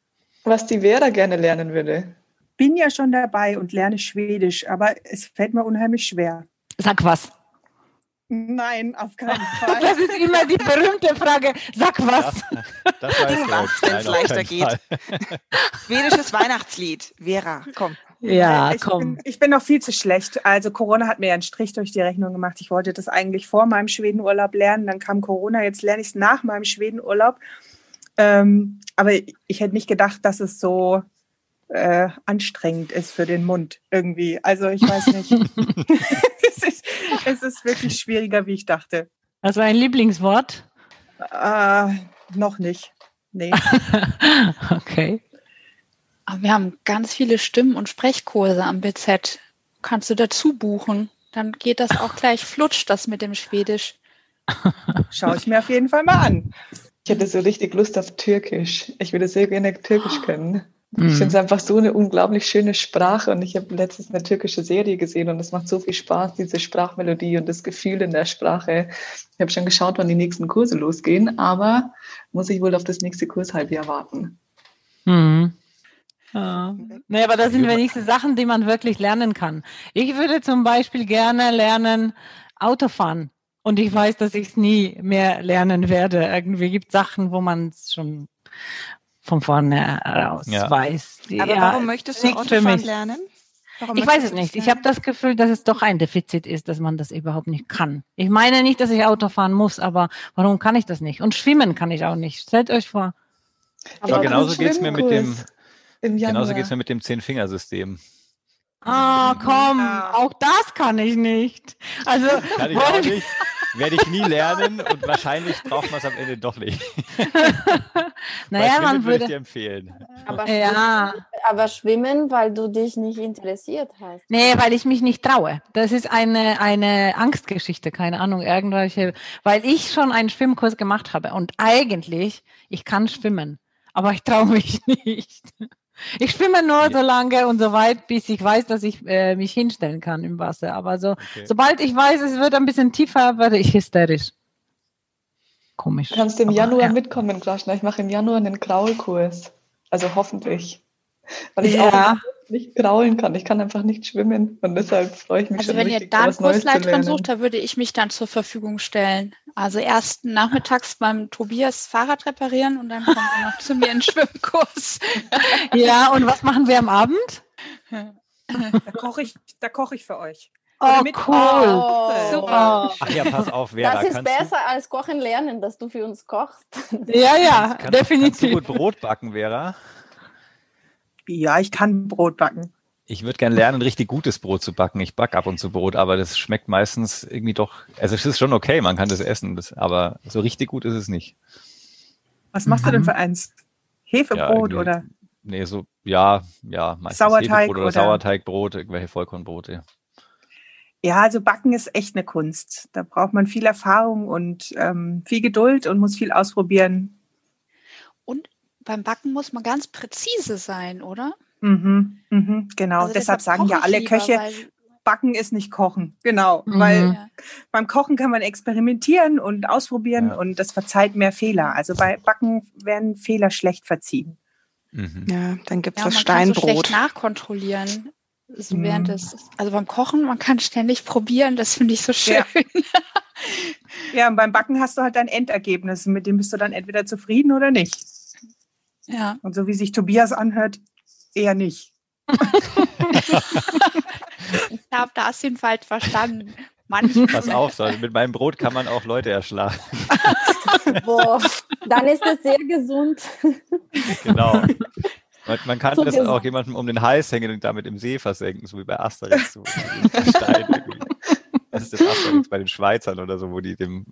S9: Was die Vera gerne lernen würde.
S10: Bin ja schon dabei und lerne Schwedisch, aber es fällt mir unheimlich schwer.
S1: Sag was.
S10: Nein, auf keinen Fall.
S1: Das ist immer die berühmte Frage. Sag was.
S2: Ja, das weiß
S4: wenn es leichter geht. Schwedisches Weihnachtslied. Vera, komm.
S1: Ja,
S10: ich
S1: komm.
S10: Bin, ich bin noch viel zu schlecht. Also Corona hat mir ja einen Strich durch die Rechnung gemacht. Ich wollte das eigentlich vor meinem Schwedenurlaub lernen. Dann kam Corona. Jetzt lerne ich es nach meinem Schwedenurlaub. Ähm, aber ich hätte nicht gedacht, dass es so äh, anstrengend ist für den Mund irgendwie. Also ich weiß nicht. es, ist, es, ist, wirklich schwieriger, wie ich dachte.
S1: Also ein Lieblingswort?
S10: Äh, noch nicht. Nee.
S1: okay.
S5: Aber wir haben ganz viele Stimmen- und Sprechkurse am BZ. Kannst du dazu buchen? Dann geht das auch gleich flutscht, das mit dem Schwedisch.
S10: Schaue ich mir auf jeden Fall mal an.
S9: Ich hätte so richtig Lust auf Türkisch. Ich würde sehr gerne Türkisch können. Mhm. Ich finde es einfach so eine unglaublich schöne Sprache und ich habe letztens eine türkische Serie gesehen und es macht so viel Spaß, diese Sprachmelodie und das Gefühl in der Sprache. Ich habe schon geschaut, wann die nächsten Kurse losgehen, aber muss ich wohl auf das nächste Kurshalbjahr warten.
S1: Mhm. Ja. Nee, aber das sind wenigstens Sachen, die man wirklich lernen kann. Ich würde zum Beispiel gerne lernen, Autofahren. Und ich weiß, dass ich es nie mehr lernen werde. Irgendwie gibt es Sachen, wo man es schon von vorne heraus ja. weiß.
S4: Aber ja, warum möchtest du Autofahren lernen?
S1: Warum ich weiß es nicht. Ich habe das Gefühl, dass es doch ein Defizit ist, dass man das überhaupt nicht kann. Ich meine nicht, dass ich Auto fahren muss, aber warum kann ich das nicht? Und schwimmen kann ich auch nicht. Stellt euch vor.
S2: Aber genauso geht es mir mit dem genauso geht's mir mit dem Zehn-Fingersystem.
S1: Ah, komm, auch das kann ich nicht. Also
S2: kann ich auch nicht. Werde ich nie lernen und wahrscheinlich braucht man es am Ende doch nicht.
S1: naja, man würde
S2: ich dir empfehlen.
S13: Aber, ja. aber schwimmen, weil du dich nicht interessiert hast.
S1: Nee, weil ich mich nicht traue. Das ist eine, eine Angstgeschichte, keine Ahnung, irgendwelche, weil ich schon einen Schwimmkurs gemacht habe und eigentlich, ich kann schwimmen, aber ich traue mich nicht. Ich schwimme nur so lange und so weit, bis ich weiß, dass ich äh, mich hinstellen kann im Wasser. Aber so, okay. sobald ich weiß, es wird ein bisschen tiefer, werde ich hysterisch. Komisch.
S9: Du kannst im
S1: Aber,
S9: Januar
S1: ja.
S9: mitkommen, Graschner. Ich mache im Januar einen Graulkurs. Also hoffentlich. Weil ich
S1: Ja.
S9: auch nicht graulen kann. Ich kann einfach nicht schwimmen. Und deshalb freue ich mich
S5: Also
S9: schon
S5: wenn ihr
S9: richtig,
S5: da einen
S9: was Neues zu
S5: Kursleiterin sucht, da würde ich mich dann zur Verfügung stellen. Also erst nachmittags beim Tobias Fahrrad reparieren und dann kommt ihr noch zu mir in den Schwimmkurs.
S1: Ja, und was machen wir am Abend?
S10: Da koche ich, da koche ich für euch.
S1: Oh,
S10: mit-
S1: cool.
S13: Oh,
S5: Super.
S2: Ach ja, pass auf, Vera.
S13: das ist besser als Kochen lernen, dass du für uns kochst.
S1: Ja, ja,
S2: du, kannst, Kannst du
S1: definitiv.
S2: gut Brot backen, Vera?
S10: Ja, ich kann Brot backen.
S2: Ich würde gerne lernen, richtig gutes Brot zu backen. Ich back ab und zu Brot, aber das schmeckt meistens irgendwie doch. Also es ist schon okay, man kann das essen, das, aber so richtig gut ist es nicht.
S10: Was machst du denn
S1: Mhm.
S10: für eins? Hefebrot
S2: irgendwie
S10: oder?
S2: Nee, so, ja, ja, meistens
S10: Sauerteig
S2: Hefebrot oder,
S10: oder-
S2: Sauerteigbrot, irgendwelche Vollkornbrote.
S10: Ja, also Backen ist echt eine Kunst. Da braucht man viel Erfahrung und ähm, viel Geduld und muss viel ausprobieren.
S5: Und beim Backen muss man ganz präzise sein, oder?
S10: Mhm, mhm, genau.
S5: Also
S10: deshalb, sagen ja alle
S5: lieber,
S10: Köche, Backen ist nicht Kochen. Genau,
S1: Mhm.
S10: weil
S5: Ja.
S10: beim Kochen kann man experimentieren und ausprobieren
S2: Ja.
S10: und das verzeiht mehr Fehler. Also bei Backen werden Fehler schlecht verziehen.
S2: Mhm.
S4: Ja, dann gibt's
S5: Ja,
S4: das
S5: man kann so
S4: Steinbrot.
S5: schlecht nachkontrollieren. So
S10: Mhm.
S5: während des, also beim Kochen, man kann ständig probieren, das finde ich so schön.
S10: Ja. Ja, und beim Backen hast du halt dein Endergebnis. Mit dem bist du dann entweder zufrieden oder nicht.
S5: Ja.
S10: Und so wie sich Tobias anhört, eher nicht.
S5: Ich habe das den falsch verstanden. Manchmal.
S2: Pass auf, so, mit meinem Brot kann man auch Leute erschlagen.
S13: Boah, dann ist es sehr gesund.
S2: Genau. Man, man kann
S13: So
S2: das
S13: gesund.
S2: auch jemandem um den Hals hängen und damit im See versenken, so wie bei Asterix. So das ist das Asterix bei den Schweizern oder so, wo die dem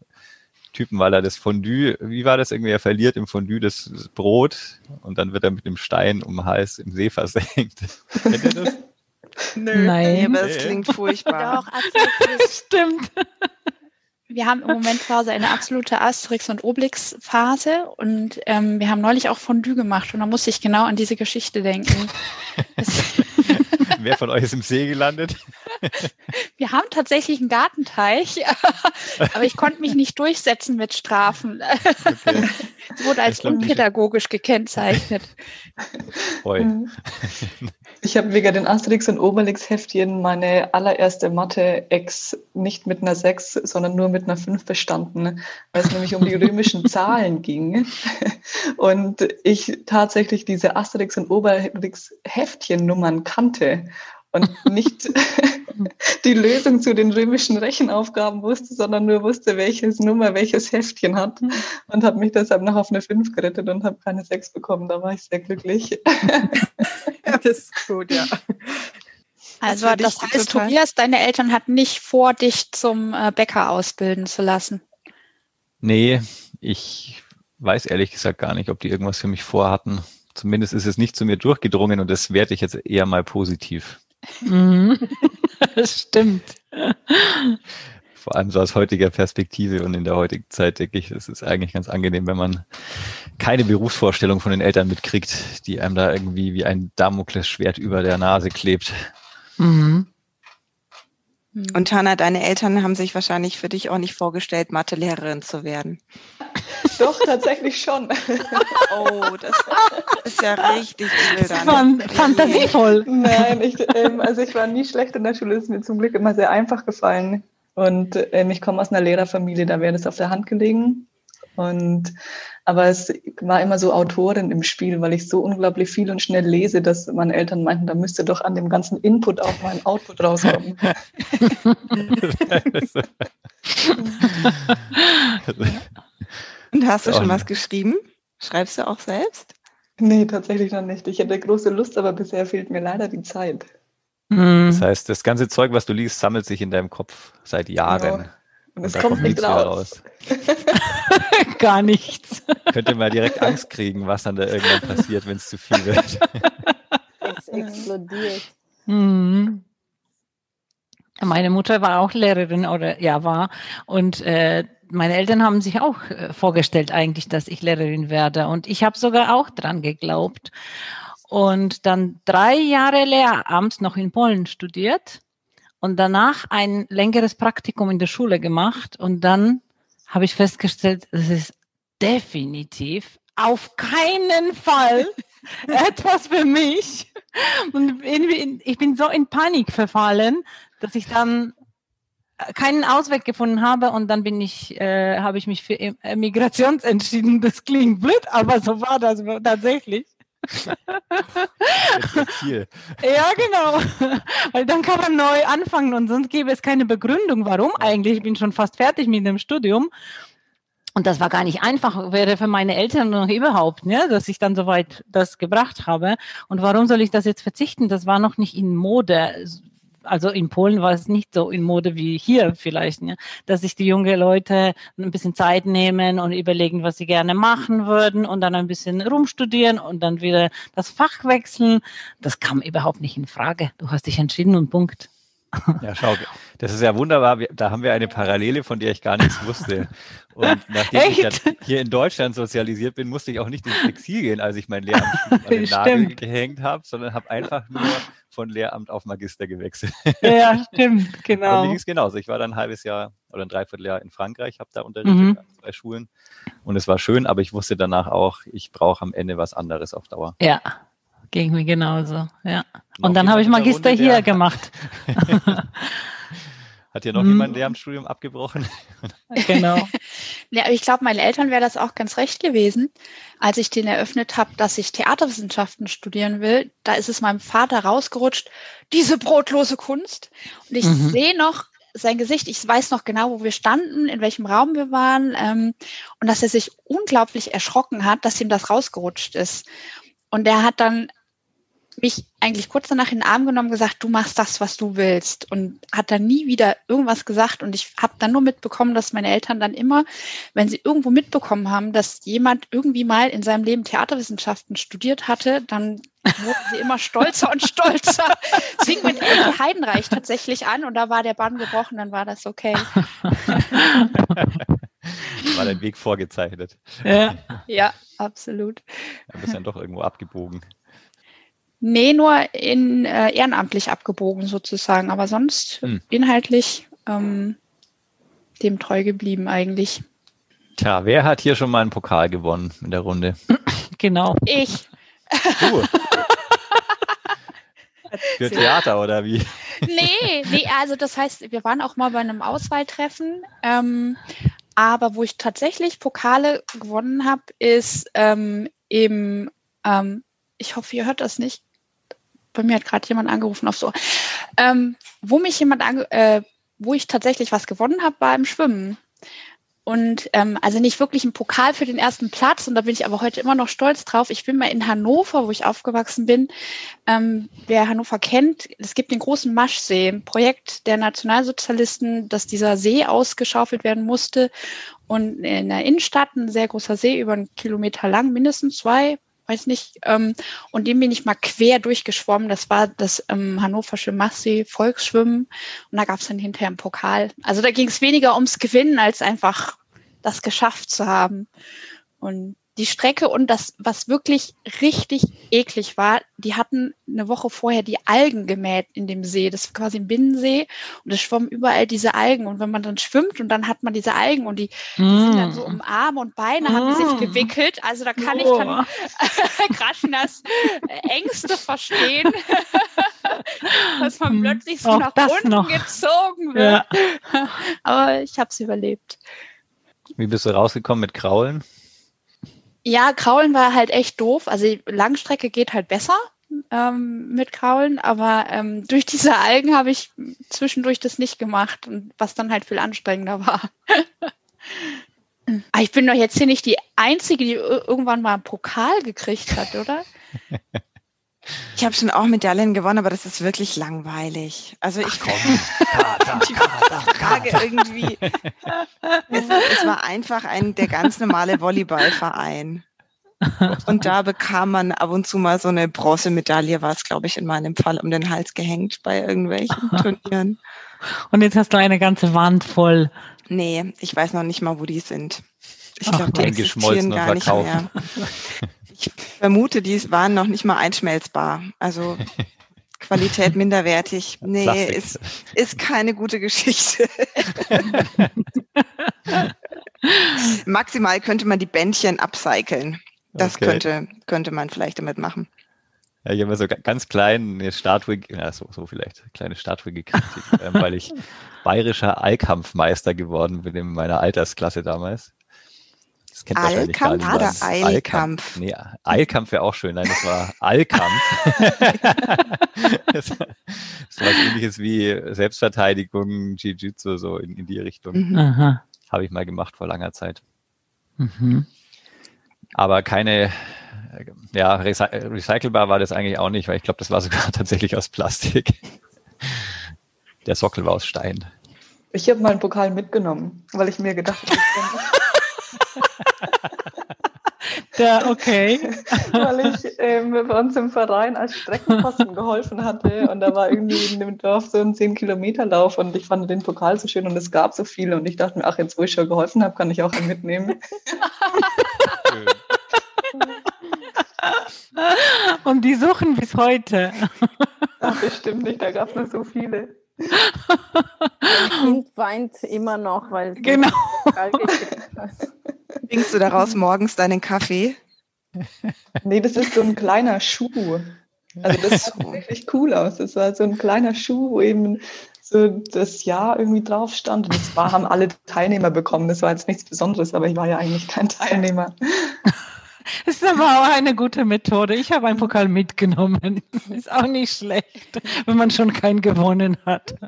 S2: Typen, weil er das Fondue, wie war das irgendwie, er verliert im Fondue das Brot und dann wird er mit dem Stein um den Hals im See versenkt. Kennt ihr das?
S10: Nö.
S4: Nee,
S1: Nein,
S4: aber das klingt furchtbar.
S5: Doch,
S1: stimmt.
S5: Wir haben im Moment quasi eine absolute Asterix- und Obelix-Phase und ähm, wir haben neulich auch Fondue gemacht und da musste ich genau an diese Geschichte denken. Das,
S2: Wer von euch ist im See gelandet?
S5: wir haben tatsächlich einen Gartenteich, aber ich konnte mich nicht durchsetzen mit Strafen.
S2: Okay.
S5: Es wurde als
S2: glaub,
S5: unpädagogisch gekennzeichnet.
S2: Oi.
S9: Ich habe wegen den Asterix und Obelix-Heftchen meine allererste Mathe-Ex nicht mit einer 6, sondern nur mit einer 5 bestanden, weil es nämlich um die römischen Zahlen ging. Und ich tatsächlich diese Asterix und Obelix-Heftchen-Nummern kannte und nicht die Lösung zu den römischen Rechenaufgaben wusste, sondern nur wusste, welches Nummer welches Heftchen hat und habe mich deshalb noch auf eine 5 gerettet und habe keine 6 bekommen. Da war ich sehr glücklich.
S10: Ja, das ist gut, ja.
S5: Also
S4: dich
S5: das heißt,
S4: total-
S5: Tobias, deine Eltern hatten nicht vor, dich zum äh, Bäcker ausbilden zu lassen.
S2: Nee, ich weiß ehrlich gesagt gar nicht, ob die irgendwas für mich vorhatten. Zumindest ist es nicht zu mir durchgedrungen und das werte ich jetzt eher mal positiv.
S1: Mhm. Das stimmt.
S2: Vor allem so aus heutiger Perspektive und in der heutigen Zeit denke ich, es ist eigentlich ganz angenehm, wenn man keine Berufsvorstellung von den Eltern mitkriegt, die einem da irgendwie wie ein Damoklesschwert über der Nase klebt.
S1: Mhm.
S4: Und Hanna, deine Eltern haben sich wahrscheinlich für dich auch nicht vorgestellt, Mathelehrerin zu werden.
S9: Doch, tatsächlich schon.
S4: Oh, das ist ja richtig
S1: war fantasievoll.
S9: Nein, ich, ähm, also ich war nie schlecht in der Schule, ist mir zum Glück immer sehr einfach gefallen. Und ähm, ich komme aus einer Lehrerfamilie, da wäre das auf der Hand gelegen. Und aber es war immer so Autorin im Spiel, weil ich so unglaublich viel und schnell lese, dass meine Eltern meinten, da müsste doch an dem ganzen Input auch mal ein Output rauskommen.
S4: Und hast du schon was geschrieben? Schreibst du auch selbst?
S9: Nee, tatsächlich noch nicht. Ich hätte große Lust, aber bisher fehlt mir leider die Zeit.
S1: Mhm.
S2: Das heißt, das ganze Zeug, was du liest, sammelt sich in deinem Kopf seit Jahren.
S9: Genau. Und es kommt nicht raus.
S1: Gar nichts.
S2: Könnte mal direkt Angst kriegen, was dann da irgendwann passiert, wenn es zu viel wird.
S13: Ex explodiert.
S1: Mhm. Meine Mutter war auch Lehrerin oder ja war und äh, meine Eltern haben sich auch äh, vorgestellt eigentlich, dass ich Lehrerin werde. Und ich habe sogar auch dran geglaubt. Und dann drei Jahre Lehramt noch in Polen studiert und danach ein längeres Praktikum in der Schule gemacht. Und dann habe ich festgestellt, es ist definitiv auf keinen Fall etwas für mich. Und ich bin so in Panik verfallen, dass ich dann keinen Ausweg gefunden habe und dann bin ich, äh, habe ich mich für Migrations entschieden. Das klingt blöd, aber so war das tatsächlich. Ja, genau. Weil dann kann man neu anfangen und sonst gäbe es keine Begründung, warum eigentlich. Ich bin schon fast fertig mit dem Studium. Und das war gar nicht einfach, wäre für meine Eltern noch überhaupt, ne, dass ich dann soweit das gebracht habe. Und warum soll ich das jetzt verzichten? Das war noch nicht in Mode also in Polen war es nicht so in Mode wie hier vielleicht, ne? dass sich die jungen Leute ein bisschen Zeit nehmen und überlegen, was sie gerne machen würden und dann ein bisschen rumstudieren und dann wieder das Fach wechseln. Das kam überhaupt nicht in Frage. Du hast dich entschieden und Punkt.
S2: Ja, schau, das ist ja wunderbar. Da haben wir eine Parallele, von der ich gar nichts wusste. Und nachdem Echt? ich hier in Deutschland sozialisiert bin, musste ich auch nicht ins Exil gehen, als ich mein Lehramt an den Nagel gehängt habe, sondern habe einfach nur von Lehramt auf Magister gewechselt.
S1: Ja, stimmt, genau.
S2: Und mir ging es genauso. Ich war dann ein halbes Jahr oder ein Dreivierteljahr in Frankreich, habe da unterrichtet mhm. an zwei Schulen und es war schön, aber ich wusste danach auch, ich brauche am Ende was anderes auf Dauer.
S1: Ja, ging mir genauso, ja. Und dann habe ich Magister hier gemacht.
S2: Hat hier noch hm. jemand Lehramtsstudium abgebrochen?
S5: Genau. ja, ich glaube, meinen Eltern wäre das auch ganz recht gewesen, als ich den eröffnet habe, dass ich Theaterwissenschaften studieren will. Da ist es meinem Vater rausgerutscht, diese brotlose Kunst. Und ich mhm. sehe noch sein Gesicht, ich weiß noch genau, wo wir standen, in welchem Raum wir waren, ähm, und dass er sich unglaublich erschrocken hat, dass ihm das rausgerutscht ist. Und er hat dann mich eigentlich kurz danach in den Arm genommen, gesagt, du machst das, was du willst und hat dann nie wieder irgendwas gesagt und ich habe dann nur mitbekommen, dass meine Eltern dann immer, wenn sie irgendwo mitbekommen haben, dass jemand irgendwie mal in seinem Leben Theaterwissenschaften studiert hatte, dann wurden sie immer stolzer und stolzer. Es fing mit Elke Heidenreich tatsächlich an und da war der Bann gebrochen, dann war das okay.
S2: war dein Weg vorgezeichnet.
S5: Ja, ja absolut.
S2: Du bist dann doch irgendwo abgebogen.
S5: Nee, nur in äh, ehrenamtlich abgebogen sozusagen, aber sonst hm. inhaltlich ähm, dem treu geblieben eigentlich.
S2: Tja, wer hat hier schon mal einen Pokal gewonnen in der Runde?
S1: Genau.
S5: Ich. Du.
S2: Für Theater oder wie?
S5: Nee, nee, also das heißt, wir waren auch mal bei einem Auswahltreffen, ähm, aber wo ich tatsächlich Pokale gewonnen habe, ist ähm, im, ähm, ich hoffe, ihr hört das nicht, bei mir hat gerade jemand angerufen auf so, ähm, wo mich jemand, äh, wo ich tatsächlich was gewonnen habe, war im Schwimmen. Und ähm, also nicht wirklich ein Pokal für den ersten Platz, und da bin ich aber heute immer noch stolz drauf. Ich bin mal in Hannover, wo ich aufgewachsen bin. Ähm, wer Hannover kennt, es gibt den großen Maschsee, ein Projekt der Nationalsozialisten, dass dieser See ausgeschaufelt werden musste. Und in der Innenstadt, ein sehr großer See, über einen Kilometer lang, mindestens zwei, weiß nicht. Ähm, und dem bin ich mal quer durchgeschwommen. Das war das ähm, Hannoversche Massee Volksschwimmen. Und da gab es dann hinterher einen Pokal. Also da ging es weniger ums Gewinnen, als einfach das geschafft zu haben. Und die Strecke und das, was wirklich richtig eklig war, die hatten eine Woche vorher die Algen gemäht in dem See. Das ist quasi ein Binnensee und es schwommen überall diese Algen. Und wenn man dann schwimmt und dann hat man diese Algen und die, mm. die sind dann so um Arme und Beine, mm. haben die sich mm. gewickelt. Also da kann oh. ich dann Kraschners Ängste verstehen, dass man mm. plötzlich so Auch nach unten noch. gezogen wird. Ja. Aber ich habe es überlebt.
S2: Wie bist du rausgekommen mit Kraulen?
S5: Ja, Kraulen war halt echt doof. Also Langstrecke geht halt besser ähm, mit Kraulen, aber ähm, durch diese Algen habe ich zwischendurch das nicht gemacht und was dann halt viel anstrengender war. aber ich bin doch jetzt hier nicht die Einzige, die irgendwann mal einen Pokal gekriegt hat, oder?
S4: Ich habe schon auch Medaillen gewonnen, aber das ist wirklich langweilig. Also ich komme. die Frage irgendwie. Es, es, war einfach ein der ganz normale Volleyballverein. Und da bekam man ab und zu mal so eine Bronzemedaille, war es, glaube ich, in meinem Fall um den Hals gehängt bei irgendwelchen Turnieren.
S1: Und jetzt hast du eine ganze Wand voll.
S4: Nee, ich weiß noch nicht mal, wo die sind. Ich glaube, die existieren gar nicht mehr. Ich vermute, die waren noch nicht mal einschmelzbar. Also Qualität minderwertig. Nee, ist, ist keine gute Geschichte. Maximal könnte man die Bändchen upcyclen. Das
S2: Okay.
S4: könnte, könnte man vielleicht damit machen.
S2: Ja, ich habe mir so ga- ganz klein eine Statue, ja, so, so vielleicht, eine kleine Statue gekriegt, ähm, weil ich bayerischer Allkampfmeister geworden bin in meiner Altersklasse damals. Das kennt wahrscheinlich gar
S4: oder. Eilkampf?
S2: Nee, Eilkampf wäre auch schön. Nein, das war Allkampf. das, das war was ähnliches wie Selbstverteidigung, Jiu-Jitsu, so in, in die Richtung.
S4: Mhm.
S2: Habe ich mal gemacht vor langer Zeit.
S1: Mhm.
S2: Aber keine, ja, recy recycelbar war das eigentlich auch nicht, weil ich glaube, das war sogar tatsächlich aus Plastik. Der Sockel war aus Stein.
S9: Ich habe meinen Pokal mitgenommen, weil ich mir gedacht habe,
S1: Der, okay.
S9: weil ich ähm, bei uns im Verein als Streckenposten geholfen hatte und da war irgendwie in dem Dorf so ein 10-Kilometer-Lauf und ich fand den Pokal so schön und es gab so viele und ich dachte mir, ach, jetzt wo ich schon geholfen habe, kann ich auch einen mitnehmen.
S1: Und die suchen bis heute.
S9: Ach, bestimmt nicht, da gab es noch so viele.
S13: Mein Kind weint immer noch, weil es
S1: Genau.
S13: Pokal gekriegt hat.
S4: Trinkst du daraus morgens deinen Kaffee?
S9: Nee, das ist so ein kleiner Schuh. Also das sieht wirklich cool aus. Das war so ein kleiner Schuh, wo eben so das Jahr irgendwie drauf stand. Und das war, haben alle Teilnehmer bekommen. Das war jetzt nichts Besonderes, aber ich war ja eigentlich kein Teilnehmer.
S1: Das ist aber auch eine gute Methode. Ich habe einen Pokal mitgenommen. Ist auch nicht schlecht, wenn man schon keinen gewonnen hat.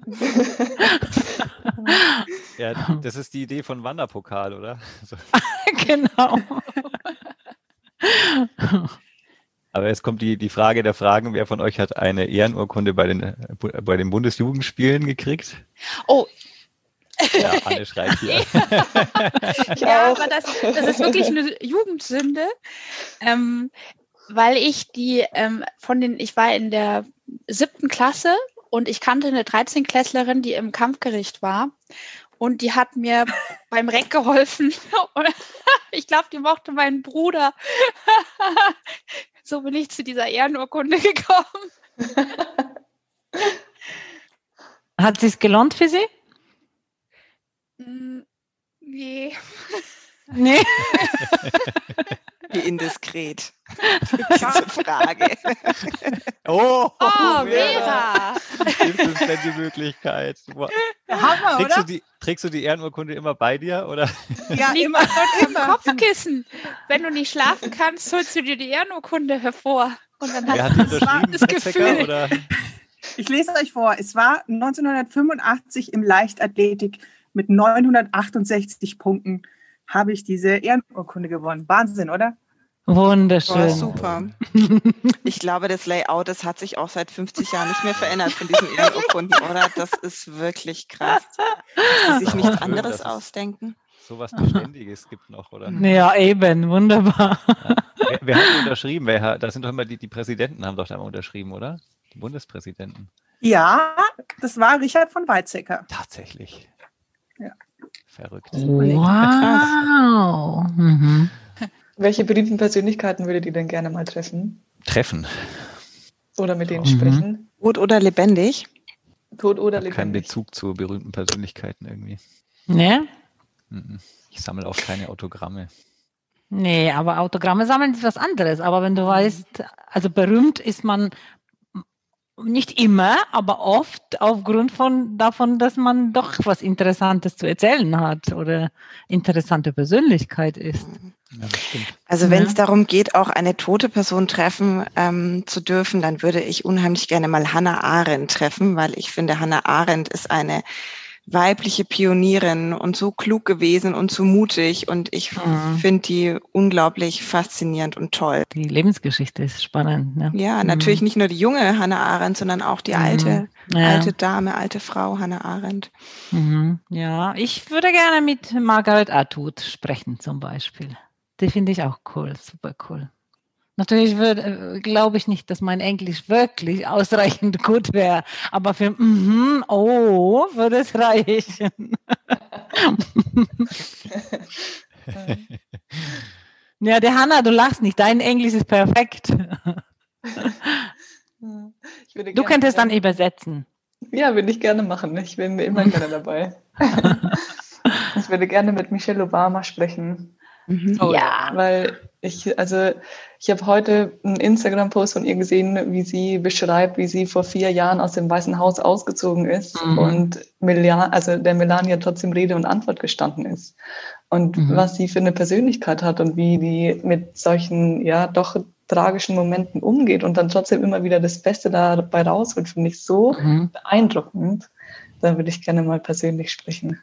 S2: Ja, das ist die Idee von Wanderpokal, oder? So.
S1: genau.
S2: Aber jetzt kommt die, die Frage der Fragen, wer von euch hat eine Ehrenurkunde bei den, äh, bei den Bundesjugendspielen gekriegt?
S5: Oh,
S2: Ja, Anne schreibt hier.
S5: ja, aber das, das ist wirklich eine Jugendsünde, ähm, weil ich die ähm, von den, ich war in der siebten Klasse und ich kannte eine 13-Klässlerin, die im Kampfgericht war. Und die hat mir beim Reck geholfen. Und ich glaube, die mochte meinen Bruder. so bin ich zu dieser Ehrenurkunde gekommen.
S1: Hat es sich gelohnt für Sie?
S5: Mm, Nee.
S1: Nee.
S4: Wie indiskret. Diese Frage.
S2: Oh,
S5: Oh, Vera!
S2: Gibt es denn die Möglichkeit?
S10: Hammer,
S2: Trägst du,
S10: oder?
S2: die, trägst du die Ehrenurkunde immer bei dir? Oder?
S10: Ja,
S5: Liegt
S10: immer,
S5: im
S10: immer.
S5: Kopfkissen. Wenn du nicht schlafen kannst, holst du dir die Ehrenurkunde hervor. Und dann
S2: Wer
S5: hast du das
S2: Weizsäcker
S5: Gefühl.
S2: Oder?
S10: Ich lese euch vor. Es war 1985 im Leichtathletik mit 968 Punkten habe ich diese Ehrenurkunde gewonnen. Wahnsinn, oder?
S1: Wunderschön.
S4: Boah, super. Ich glaube, das Layout, das hat sich auch seit 50 Jahren nicht mehr verändert von diesen Ehrenurkunden, oder? Das ist wirklich krass. Dass sie sich
S2: Schön,
S4: nichts anderes
S2: es-
S4: ausdenken.
S2: Sowas Beständiges gibt noch, oder?
S1: Ja, eben, wunderbar.
S2: Wer, wer hat die unterschrieben? Wer, hat- das sind doch immer die, die Präsidenten haben doch da mal unterschrieben, oder? Die Bundespräsidenten.
S10: Ja, das war Richard von Weizsäcker.
S2: Tatsächlich.
S10: Ja.
S2: Verrückt.
S1: Wow. Mhm.
S9: Welche berühmten Persönlichkeiten würdet ihr denn gerne mal treffen?
S2: Treffen.
S9: Oder mit denen
S1: Mhm.
S9: sprechen?
S4: Tot oder lebendig?
S9: Tot oder
S2: Ich habe keinen
S9: lebendig?
S2: Bezug zu berühmten Persönlichkeiten irgendwie.
S1: Ne?
S2: Mhm. Ich sammle auch keine Autogramme.
S1: Nee, aber Autogramme sammeln ist was anderes. Aber wenn du weißt, also berühmt ist man nicht immer, aber oft aufgrund von davon, dass man doch was Interessantes zu erzählen hat oder interessante Persönlichkeit ist.
S2: Ja, das stimmt.
S4: Also wenn
S1: Ja.
S4: es darum geht, auch eine tote Person treffen ähm, zu dürfen, dann würde ich unheimlich gerne mal Hannah Arendt treffen, weil ich finde, Hannah Arendt ist eine weibliche Pionierin und so klug gewesen und so mutig und ich
S1: Mhm.
S4: finde die unglaublich faszinierend und toll.
S1: Die Lebensgeschichte ist spannend. Ne?
S4: Ja, natürlich nicht nur die junge Hannah Arendt, sondern auch die
S1: Mhm.
S4: alte,
S1: Ja.
S4: alte Dame, alte Frau Hannah Arendt.
S1: Mhm. Ja, ich würde gerne mit Margaret Atwood sprechen zum Beispiel. Die finde ich auch cool, super cool. Natürlich würde, äh, glaube ich nicht, dass mein Englisch wirklich ausreichend gut wäre, aber für mhm, oh, würde es reichen. ja, der Hanna, du lachst nicht, dein Englisch ist perfekt.
S9: Ich würde
S1: Du könntest dann übersetzen.
S9: Ja, würde ich gerne machen. Ich bin immer gerne dabei. Das würde gerne mit Michelle Obama sprechen.
S4: Mhm.
S5: Oh, ja.
S9: Weil ich, also ich habe heute einen Instagram-Post von ihr gesehen, wie sie beschreibt, wie sie vor vier Jahren aus dem Weißen Haus ausgezogen ist
S1: Mhm.
S9: und Melia, also der Melania trotzdem Rede und Antwort gestanden ist. Und
S1: Mhm.
S9: was sie für eine Persönlichkeit hat und wie die mit solchen, ja, doch tragischen Momenten umgeht und dann trotzdem immer wieder das Beste dabei rausholt, finde ich so
S1: Mhm.
S9: beeindruckend. Da würde ich gerne mal persönlich sprechen.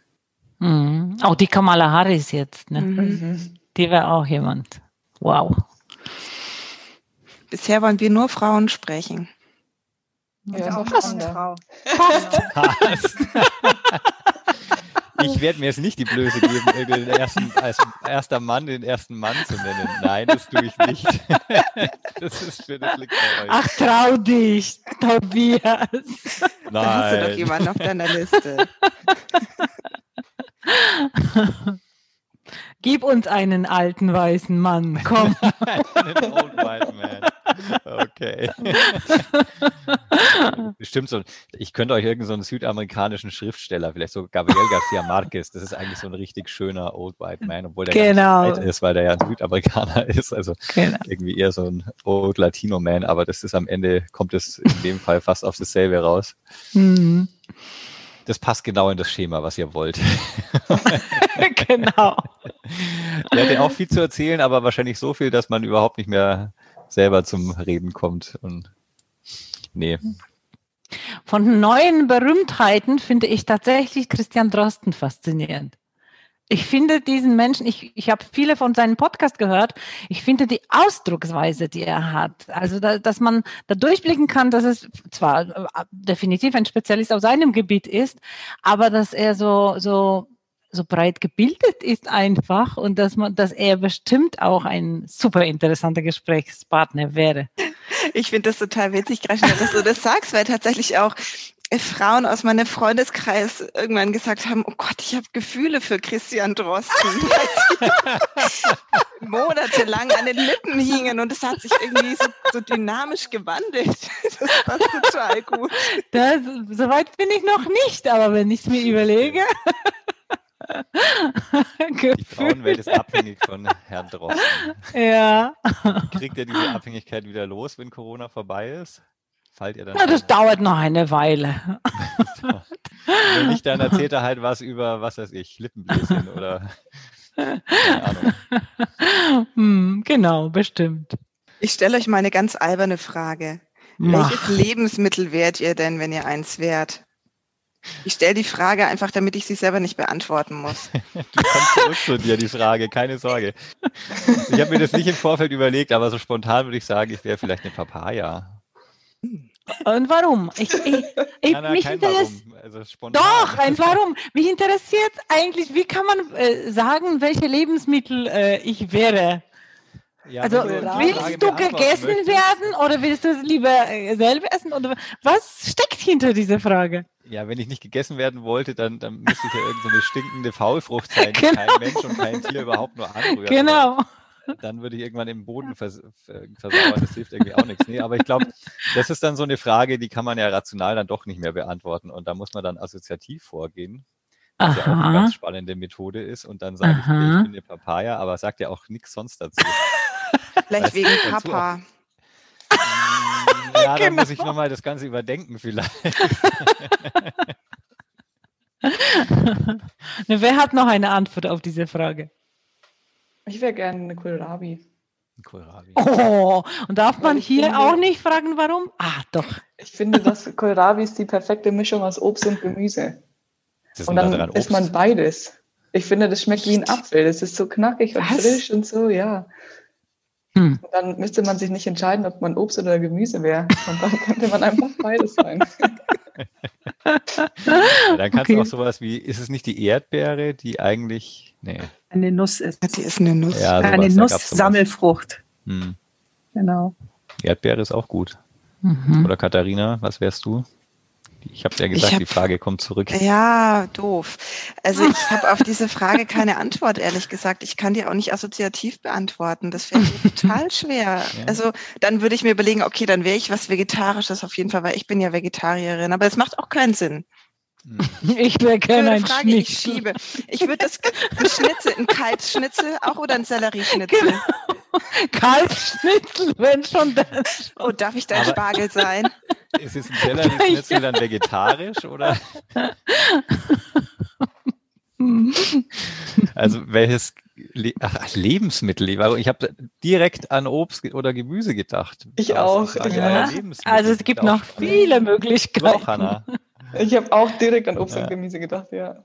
S1: Mhm. Auch die Kamala Harris jetzt, ne?
S9: Mhm.
S1: Die wäre auch jemand. Wow.
S4: Bisher wollen wir nur Frauen sprechen.
S10: Also
S9: Ja,
S10: auch eine Frau.
S2: Passt. Ich werde mir jetzt nicht die Blöße geben, den ersten, als erster Mann den ersten Mann zu nennen. Nein, das tue ich nicht. Das ist für das liegt bei euch.
S1: Ach, trau dich, Tobias.
S4: Da hast du doch
S2: Nein.
S4: jemanden auf deiner Liste.
S1: Gib uns einen alten weißen Mann. Komm.
S2: Einen old white man. Okay. Stimmt so. Ich könnte euch irgendeinen so einen südamerikanischen Schriftsteller, vielleicht so Gabriel Garcia Marquez, das ist eigentlich so ein richtig schöner Old White Man, obwohl der
S1: Genau.
S2: so alt ist, weil der ja ein Südamerikaner ist. Also
S1: Genau.
S2: irgendwie eher so ein Old Latino Man, aber das ist am Ende, kommt es in dem Fall fast auf dasselbe raus.
S1: Mhm.
S2: Das passt genau in das Schema, was ihr wollt.
S1: genau.
S2: Der hatte auch viel zu erzählen, aber wahrscheinlich so viel, dass man überhaupt nicht mehr selber zum Reden kommt. Und nee.
S1: Von neuen Berühmtheiten finde ich tatsächlich Christian Drosten faszinierend. Ich finde diesen Menschen, ich, ich habe viele von seinem Podcast gehört, ich finde die Ausdrucksweise, die er hat, also da, dass man da durchblicken kann, dass es zwar äh, definitiv ein Spezialist auf seinem Gebiet ist, aber dass er so, so, so breit gebildet ist einfach und dass man, dass er bestimmt auch ein super interessanter Gesprächspartner wäre.
S4: Ich finde das total witzig, Graschner, dass du das sagst, weil tatsächlich auch Frauen aus meinem Freundeskreis irgendwann gesagt haben, oh Gott, ich habe Gefühle für Christian Drosten. monatelang an den Lippen hingen und es hat sich irgendwie so, so dynamisch gewandelt. Das war total gut.
S1: Das, soweit bin ich noch nicht, aber wenn ich es mir überlege.
S2: Die Frauenwelt ist abhängig von Herrn Drosten.
S1: Ja.
S2: Kriegt er diese Abhängigkeit wieder los, wenn Corona vorbei ist? Fallt ihr dann
S1: Na, das dauert noch eine Weile.
S2: Wenn nicht, dann erzählt er halt was über, was weiß ich, Lippenbläschen oder keine Ahnung.
S1: Hm, genau, bestimmt.
S4: Ich stelle euch mal eine ganz alberne Frage.
S1: Mach.
S4: Welches Lebensmittel wärt ihr denn, wenn ihr eins wärt? Ich stelle die Frage einfach, damit ich sie selber nicht beantworten muss.
S2: Du kannst zurück zu dir die Frage, keine Sorge. Ich habe mir das nicht im Vorfeld überlegt, aber so spontan würde ich sagen, ich wäre vielleicht eine Papaya.
S1: Und warum? Ich, ich, ich,
S2: Na, na,
S1: mich
S2: kein
S1: interessiert.
S2: Warum. Also.
S1: Doch, ein Warum. Mich interessiert eigentlich, wie kann man äh, sagen, welche Lebensmittel äh, ich wäre?
S2: Ja,
S1: also willst du gegessen
S2: möchtest-
S1: werden oder willst du es lieber äh, selber essen? Oder was steckt hinter dieser Frage?
S2: Ja, wenn ich nicht gegessen werden wollte, dann, dann müsste ich ja irgendeine so stinkende Faulfrucht sein, die
S1: Genau.
S2: kein Mensch und kein Tier überhaupt nur anrührt.
S1: Genau.
S2: Dann würde ich irgendwann im Boden vers ver- versauern. Das hilft irgendwie auch nichts. Nee, aber ich glaube, das ist dann so eine Frage, die kann man ja rational dann doch nicht mehr beantworten. Und da muss man dann assoziativ vorgehen, was ja auch
S1: Aha.
S2: eine ganz spannende Methode ist. Und dann sage ich,
S1: Aha.
S2: ich bin eine Papaya, aber sagt ja auch nichts sonst dazu.
S4: Vielleicht wegen Papa.
S2: Ja, dann
S1: Genau.
S2: muss ich nochmal das Ganze überdenken vielleicht.
S1: Ne, Wer hat noch eine Antwort auf diese Frage?
S9: Ich wäre gerne eine Kohlrabi.
S2: Kohlrabi.
S1: Oh, und darf man hier
S9: finde-
S1: auch nicht fragen, warum? Ah, doch.
S9: Ich finde, dass Kohlrabi ist die perfekte Mischung aus Obst und Gemüse.
S2: Das ist
S9: Und dann
S2: da
S9: isst man beides. Ich finde, das schmeckt wie ein Apfel. Das ist so knackig und
S1: Was?
S9: frisch und so, ja.
S1: Hm.
S9: Und dann müsste man sich nicht entscheiden, ob man Obst oder Gemüse wäre. Und dann könnte man einfach beides sein.
S2: Dann kannst
S1: Okay.
S2: du auch sowas wie, ist es nicht die Erdbeere, die eigentlich, nee,
S10: Eine Nuss ist.
S4: Sie ist eine Nuss.
S2: ja, sowas,
S10: Eine. Nuss-Sammelfrucht.
S2: Hm.
S10: Genau.
S2: Erdbeere ist auch gut.
S1: Mhm.
S2: Oder Katharina, was wärst du? Ich habe ja gesagt,
S4: hab-
S2: die Frage kommt zurück.
S4: Ja, doof. Also ich habe auf diese Frage keine Antwort, ehrlich gesagt. Ich kann die auch nicht assoziativ beantworten. Das wäre mir total schwer.
S2: Ja.
S4: Also dann würde ich mir überlegen, okay, dann wäre ich was Vegetarisches auf jeden Fall, weil ich bin ja Vegetarierin. Aber es macht auch keinen Sinn.
S1: Ich wäre gerne ein
S4: Frage, ich
S1: Schnitzel.
S4: schiebe. Ich würde das ein Schnitzel, ein Kalbsschnitzel auch oder ein Sellerieschnitzel?
S1: Genau. Kalbsschnitzel, wenn schon dann.
S4: Oh, darf ich dein Spargel sein?
S2: Ist es ein Sellerieschnitzel dann vegetarisch oder? Also welches Le Ach, Lebensmittel? Aber Ich habe direkt an Obst oder Gemüse gedacht.
S9: Ich auch, ich
S1: Ja. Also es gibt noch viele Möglichkeiten.
S2: auch, Hanna.
S9: Ich habe auch direkt an Obst
S2: Ja.
S9: und Gemüse gedacht, ja.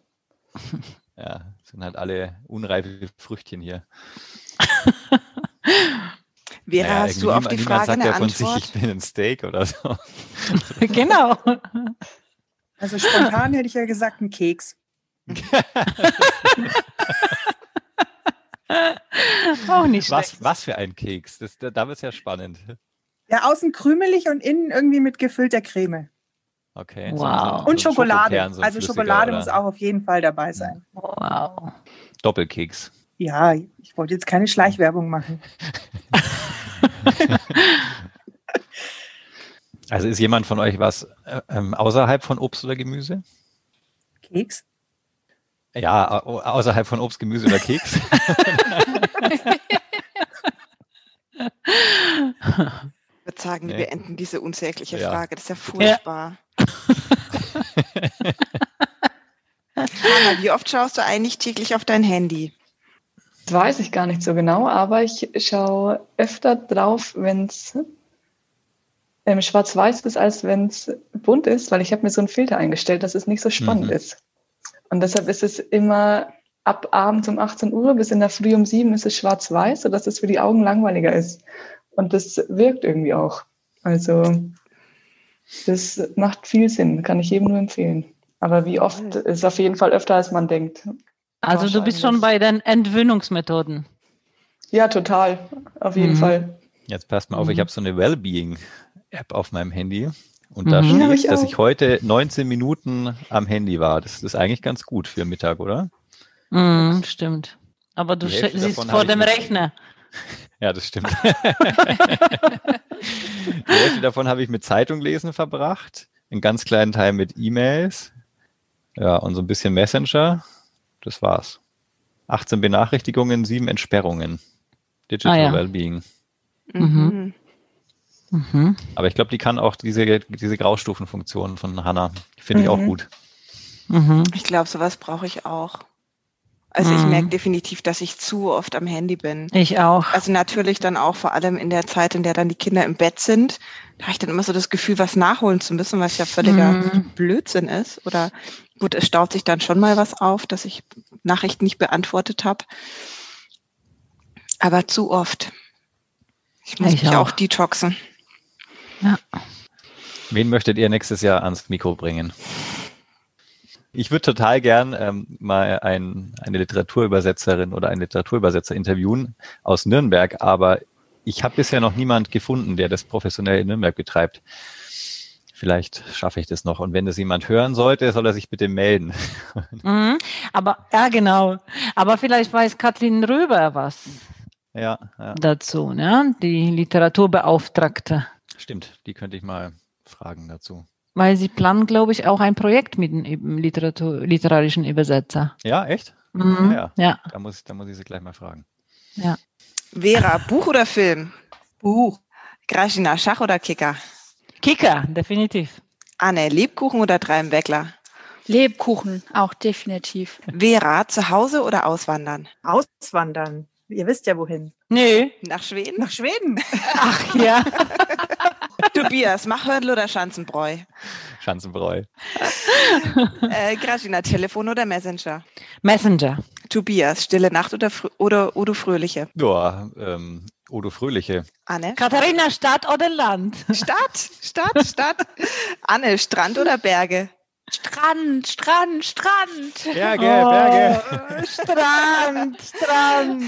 S2: Ja, sind halt alle unreife Früchtchen hier.
S4: Vera,
S2: Naja,
S4: hast du auf die Frage
S2: sagt
S4: eine
S2: ja von sich,
S4: Antwort?
S2: ich bin ein Steak oder so.
S1: Genau.
S10: Also spontan hätte ich ja gesagt, ein Keks.
S1: Auch nicht
S2: Was,
S1: schlecht.
S2: was für ein Keks? Das, da da wird es ja spannend.
S10: Ja, außen krümelig und innen irgendwie mit gefüllter Creme.
S2: Okay.
S1: Wow.
S2: so
S10: Und Schokolade.
S2: So
S10: also Schokolade
S2: oder?
S10: muss auch auf jeden Fall dabei sein.
S1: Wow.
S2: Doppelkeks.
S10: Ja, ich wollte jetzt keine Schleichwerbung machen.
S2: Also ist jemand von euch was äh, ähm, außerhalb von Obst oder Gemüse?
S10: Keks?
S2: Ja, au- außerhalb von Obst, Gemüse oder Keks.
S4: Ich würde sagen, wir
S2: Nee.
S4: beenden diese unsägliche
S2: Ja.
S4: Frage. Das ist ja furchtbar. Hanna, wie oft schaust du eigentlich täglich auf dein Handy?
S9: Das weiß ich gar nicht so genau, aber ich schaue öfter drauf, wenn es ähm, schwarz-weiß ist, als wenn es bunt ist, weil ich habe mir so einen Filter eingestellt, dass es nicht so spannend
S2: Mhm.
S9: ist. Und deshalb ist es immer ab abends um 18 Uhr bis in der Früh um 7 ist es schwarz-weiß, sodass es für die Augen langweiliger ist. Und das wirkt irgendwie auch. Also das macht viel Sinn, kann ich jedem nur empfehlen. Aber wie oft ist auf jeden Fall öfter, als man denkt.
S1: Also du bist schon bei den Entwöhnungsmethoden.
S9: Ja, total. Auf jeden
S1: Mhm.
S9: Fall.
S2: Jetzt passt mal auf, ich
S1: Mhm.
S2: habe so eine Wellbeing-App auf meinem Handy. Und da
S1: Mhm.
S9: Ja,
S2: steht,
S9: ich
S2: dass ich heute 19 Minuten am Handy war. Das ist eigentlich ganz gut für Mittag, oder?
S1: Mhm, stimmt. Aber du sitzt
S2: davon
S1: vor
S2: ich
S1: dem
S2: mit-
S1: Rechner.
S2: Ja, das stimmt. Die Hälfte davon habe ich mit Zeitung lesen verbracht, einen ganz kleinen Teil mit E-Mails, ja, und so ein bisschen Messenger. Das war's. 18 Benachrichtigungen, 7 Entsperrungen. Digital
S1: Ah, ja.
S2: Wellbeing.
S1: Mhm. Mhm.
S2: Aber ich glaube, die kann auch diese, diese Graustufenfunktion von Hannah. Die finde ich auch
S9: Mhm.
S2: gut.
S1: Mhm.
S4: Ich glaube, sowas brauche ich auch. Also ich
S1: Mhm.
S4: merke definitiv, dass ich zu oft am Handy bin.
S1: Ich auch.
S4: Also natürlich dann auch vor allem in der Zeit, in der dann die Kinder im Bett sind. Da habe ich dann immer so das Gefühl, was nachholen zu müssen, was ja völliger
S1: Mhm.
S4: Blödsinn ist. Oder gut, es staut sich dann schon mal was auf, dass ich Nachrichten nicht beantwortet habe. Aber zu oft. Ich muss
S1: Ich
S4: mich auch
S1: auch.
S4: detoxen.
S1: Ja.
S2: Wen möchtet ihr nächstes Jahr ans Mikro bringen? Ich würde total gern ähm, mal ein, eine Literaturübersetzerin oder einen Literaturübersetzer interviewen aus Nürnberg, aber ich habe bisher noch niemand gefunden, der das professionell in Nürnberg betreibt. Vielleicht schaffe ich das noch. Und wenn das jemand hören sollte, soll er sich bitte melden.
S1: Mhm. Aber ja, genau. Aber vielleicht weiß Katrin Röber was
S2: ja, ja,
S1: dazu, ne? Die Literaturbeauftragte.
S2: stimmt. Die könnte ich mal fragen dazu.
S1: Weil sie planen, glaube ich, auch ein Projekt mit einem Literatur, literarischen Übersetzer.
S2: Ja, echt?
S1: Mhm.
S2: Ja.
S1: Ja,
S2: Da muss, ich- da muss ich sie gleich mal fragen.
S1: ja.
S4: Vera, Buch oder Film?
S10: Buch.
S4: Graschina, Schach oder Kicker?
S1: Kicker, definitiv.
S4: Anne, Lebkuchen oder drei im Weckler?
S5: Lebkuchen, auch definitiv.
S4: Vera, zu Hause oder auswandern?
S10: Auswandern. Ihr wisst ja wohin.
S1: Nö.
S4: Nach Schweden?
S10: Nach Schweden.
S1: Ach ja.
S4: Tobias, Machhörnl oder Schanzenbräu?
S2: Schanzenbräu.
S4: Äh, Graschina, Telefon oder Messenger?
S1: Messenger.
S4: Tobias, Stille Nacht oder, oder Udo Fröhliche?
S2: Ja, ähm, Odo Fröhliche.
S4: Anne?
S1: Katharina, Stadt oder Land?
S4: Stadt, Stadt, Stadt. Anne, Strand oder Berge?
S5: Strand, Strand, Strand.
S2: Berge, Berge.
S1: Oh, Strand, Strand.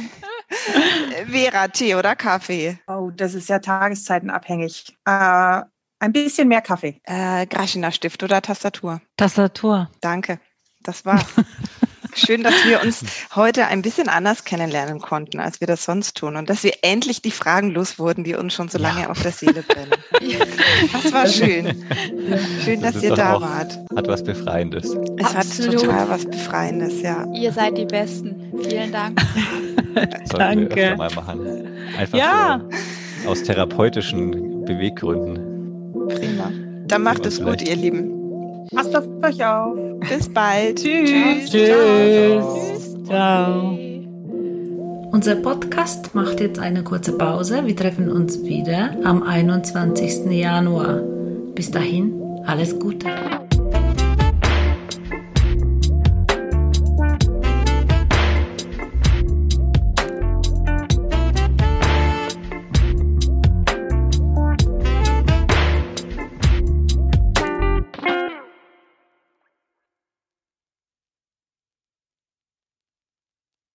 S4: Äh, Vera, Tee oder Kaffee?
S10: Oh, das ist ja tageszeitenabhängig. Äh, ein bisschen mehr Kaffee.
S4: Äh, Graschina, Stift oder Tastatur?
S1: Tastatur.
S4: Danke, das war's. Schön, dass wir uns heute ein bisschen anders kennenlernen konnten, als wir das sonst tun. Und dass wir endlich die Fragen loswurden, die uns schon so lange ja. auf der Seele brennen. Das war schön. Schön, dass das ihr da wart.
S2: Hat was Befreiendes.
S4: Es Absolut. hat total was Befreiendes, ja.
S5: Ihr seid die Besten. Vielen Dank.
S2: Danke. Wir mal machen. Einfach ja. so aus therapeutischen Beweggründen.
S4: Prima. Dann macht es gut, ihr Lieben.
S10: Passt auf euch auf.
S4: Bis bald.
S1: Tschüss. Tschüss. Ciao.
S7: Unser Podcast macht jetzt eine kurze Pause. Wir treffen uns wieder am 21. Januar. Bis dahin, alles Gute.